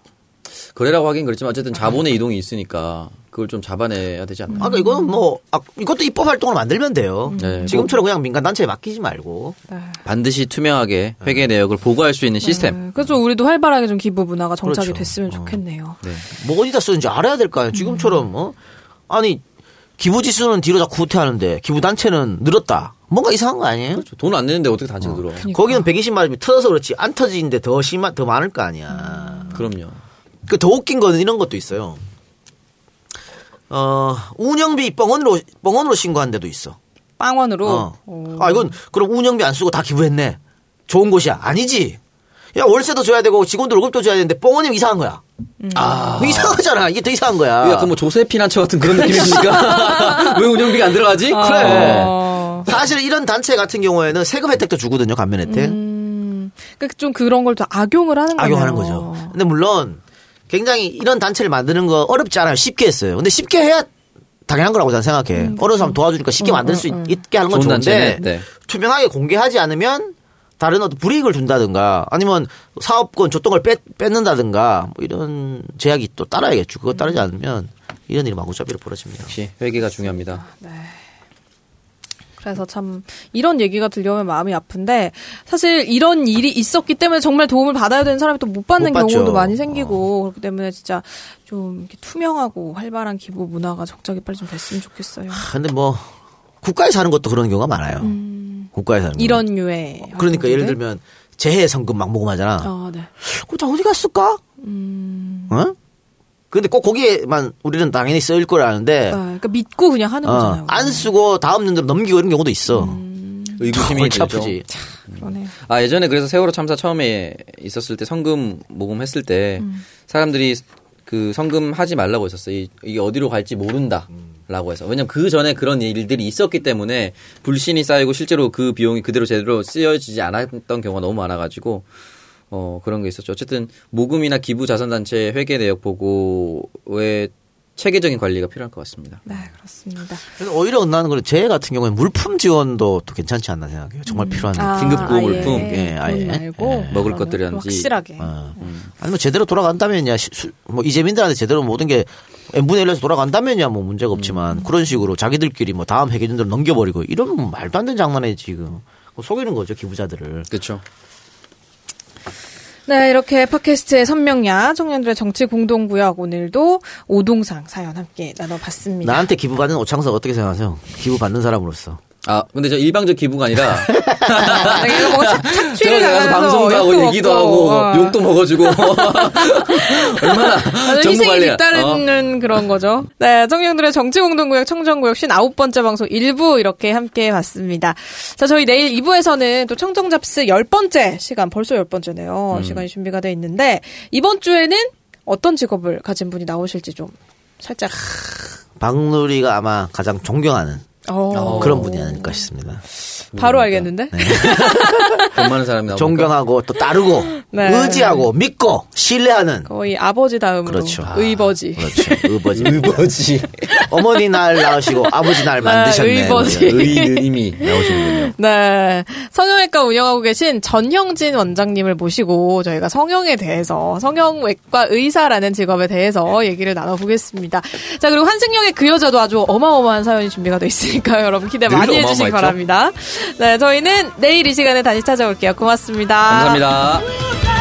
거래라고 하긴 그렇지만 어쨌든 자본의 이동이 있으니까 그걸 좀 잡아내야 되지 않나? 아까 그러니까 이거는 뭐, 아, 이것도 입법 활동을 만들면 돼요. 네, 지금처럼 그냥 민간 단체에 맡기지 말고. 반드시 투명하게 회계 내역을 보고할 수 있는 시스템. 네. 그래서 우리도 활발하게 좀 기부 문화가 정착이 그렇죠. 됐으면 어. 좋겠네요. 뭐 어디다 쓰는지 알아야 될거 아니에요. 지금처럼, 어? 아니, 기부 지수는 뒤로 자꾸 후퇴하는데 기부 단체는 늘었다. 뭔가 이상한 거 아니에요? 돈안 내는데 어떻게 단체가 들어? 거기는 120만 원이 터져서 그렇지 안 터지는데 더 심한 더 많을 거 아니야. 그럼요. 그 더 웃긴 거는 이런 것도 있어요. 어 운영비 뻥원으로 뻥원으로 신고한 데도 있어. 빵원으로. 어. 오. 아 이건 그럼 운영비 안 쓰고 다 기부했네. 좋은 곳이야. 아니지. 야 월세도 줘야 되고 직원들 월급도 줘야 되는데 뻥원이면 이상한 거야. 아 이상하잖아. 이게 더 이상한 거야. 약간 뭐 조세 피난처 같은 그런 느낌이니까 왜 운영비가 안 들어가지? 그래. 어. 사실 이런 단체 같은 경우에는 세금 혜택도 주거든요. 감면 혜택. 음. 그러니까 좀 그런 걸또 악용을 하는 거예요. 악용하는 거죠. 근데 물론 굉장히 이런 단체를 만드는 거 어렵지 않아요. 쉽게 했어요. 근데 쉽게 해야 당연한 거라고 저는 생각해. 어려서 하면 도와주니까 쉽게 만들 수 있, 게 하는 건 좋은 좋은데. 네. 투명하게 공개하지 않으면 다른 어떤 불이익을 준다든가 아니면 사업권 조건을 뺏, 뺏는다든가 뭐 이런 제약이 또 따라야겠죠. 그거 따르지 않으면 이런 일이 마구잡이로 벌어집니다. 역시 회계가 중요합니다. 그래서 참 이런 얘기가 들려오면 마음이 아픈데 사실 이런 일이 있었기 때문에 정말 도움을 받아야 되는 사람이 또 못 받는 못. 경우도 많이 생기고 그렇기 때문에 진짜 좀 투명하고 활발한 기부 문화가 적절히 빨리 좀 됐으면 좋겠어요. 근데 뭐 국가에서 하는 것도 그런 경우가 많아요. 음. 국가에서 하는 거. 이런 류의 그러니까 활동들을? 예를 들면 재해 성금 막 모금하잖아. 어, 네. 그거 다 어디 갔을까? 음. 어? 근데 꼭 거기에만 우리는 당연히 쓰일 걸 아는데 아, 그러니까 믿고 그냥 하는 거잖아요. 어, 안 쓰고 다음 년도로 넘기고 이런 경우도 있어. 의구심이 골치 들죠. 아프지. 그러네요. 아 예전에 그래서 세월호 참사 처음에 있었을 때 성금 모금했을 때 사람들이 그 성금 하지 말라고 했었어요. 이- 이게 어디로 갈지 모른다 라고 해서 왜냐면 그 전에 그런 일들이 있었기 때문에 불신이 쌓이고 실제로 그 비용이 그대로 제대로 쓰여지지 않았던 경우가 너무 많아가지고 어 그런 게 있었죠. 어쨌든 모금이나 기부 자선단체 회계 내역 보고의 체계적인 관리가 필요할 것 같습니다. 네, 그렇습니다. 그래서 오히려 나는 그래 재해 같은 경우에 물품 지원도 또 괜찮지 않나 생각해요. 정말 필요한 아, 긴급 보호 물품. 예, 아예. 말고 예. 먹을 것들이라든지. 확실하게. 어. 아니 면 제대로 돌아간다면야 시- 수- 뭐 이재민들한테 제대로 모든 게 n분의 1에서 돌아간다면야 뭐 문제가 없지만 음. 그런 식으로 자기들끼리 뭐 다음 회계준대로 넘겨버리고 이러면 뭐 말도 안 되는 장난이지 지금 그거 속이는 거죠 기부자들을 그렇죠. 네, 이렇게 팟캐스트의 선명야 청년들의 정치 공동구역 오늘도 오동상 사연 함께 나눠봤습니다. 나한테 기부 받는 오창석 어떻게 생각하세요? 기부 받는 사람으로서 아 근데 저 일방적 기부가 아니라 들어가서 당하면서 방송도 하고 욕도 얘기도 먹고, 하고 어. 욕도 먹어주고 얼마나 정부 희생이 관리야. 어. 뒤따르는 그런 거죠. 네, 청년들의 정치공동구역 청정구역 59번째 방송 1부 이렇게 함께 봤습니다. 자, 저희 내일 2부에서는 또 청정잡스 10번째 시간, 벌써 10번째네요. 음. 시간이 준비가 돼 있는데, 이번 주에는 어떤 직업을 가진 분이 나오실지 좀 살짝. 박누리가 아마 가장 존경하는 어, 그런 분이 아닐까 싶습니다. 바로 알겠는데? 돈 많은 사람이 나오니까 존경하고 또 따르고 네. 의지하고 믿고 신뢰하는 거의 아버지 다음으로. 그렇죠. 의버지. 그렇죠. 의버지. 의버지. 어머니 날 낳으시고 아버지 날 만드셨네. 의버지. 의느님이 나오시는군요. 네. 성형외과 운영하고 계신 전형진 원장님을 모시고 저희가 성형에 대해서, 성형외과 의사라는 직업에 대해서 얘기를 나눠보겠습니다. 자, 그리고 환승역의 그 여자도 아주 어마어마한 사연이 준비가 돼 있으니 까요. 여러분 기대 늘 많이 해주시기? 바랍니다. 네, 저희는 내일 이 시간에 다시 찾아올게요. 고맙습니다. 감사합니다.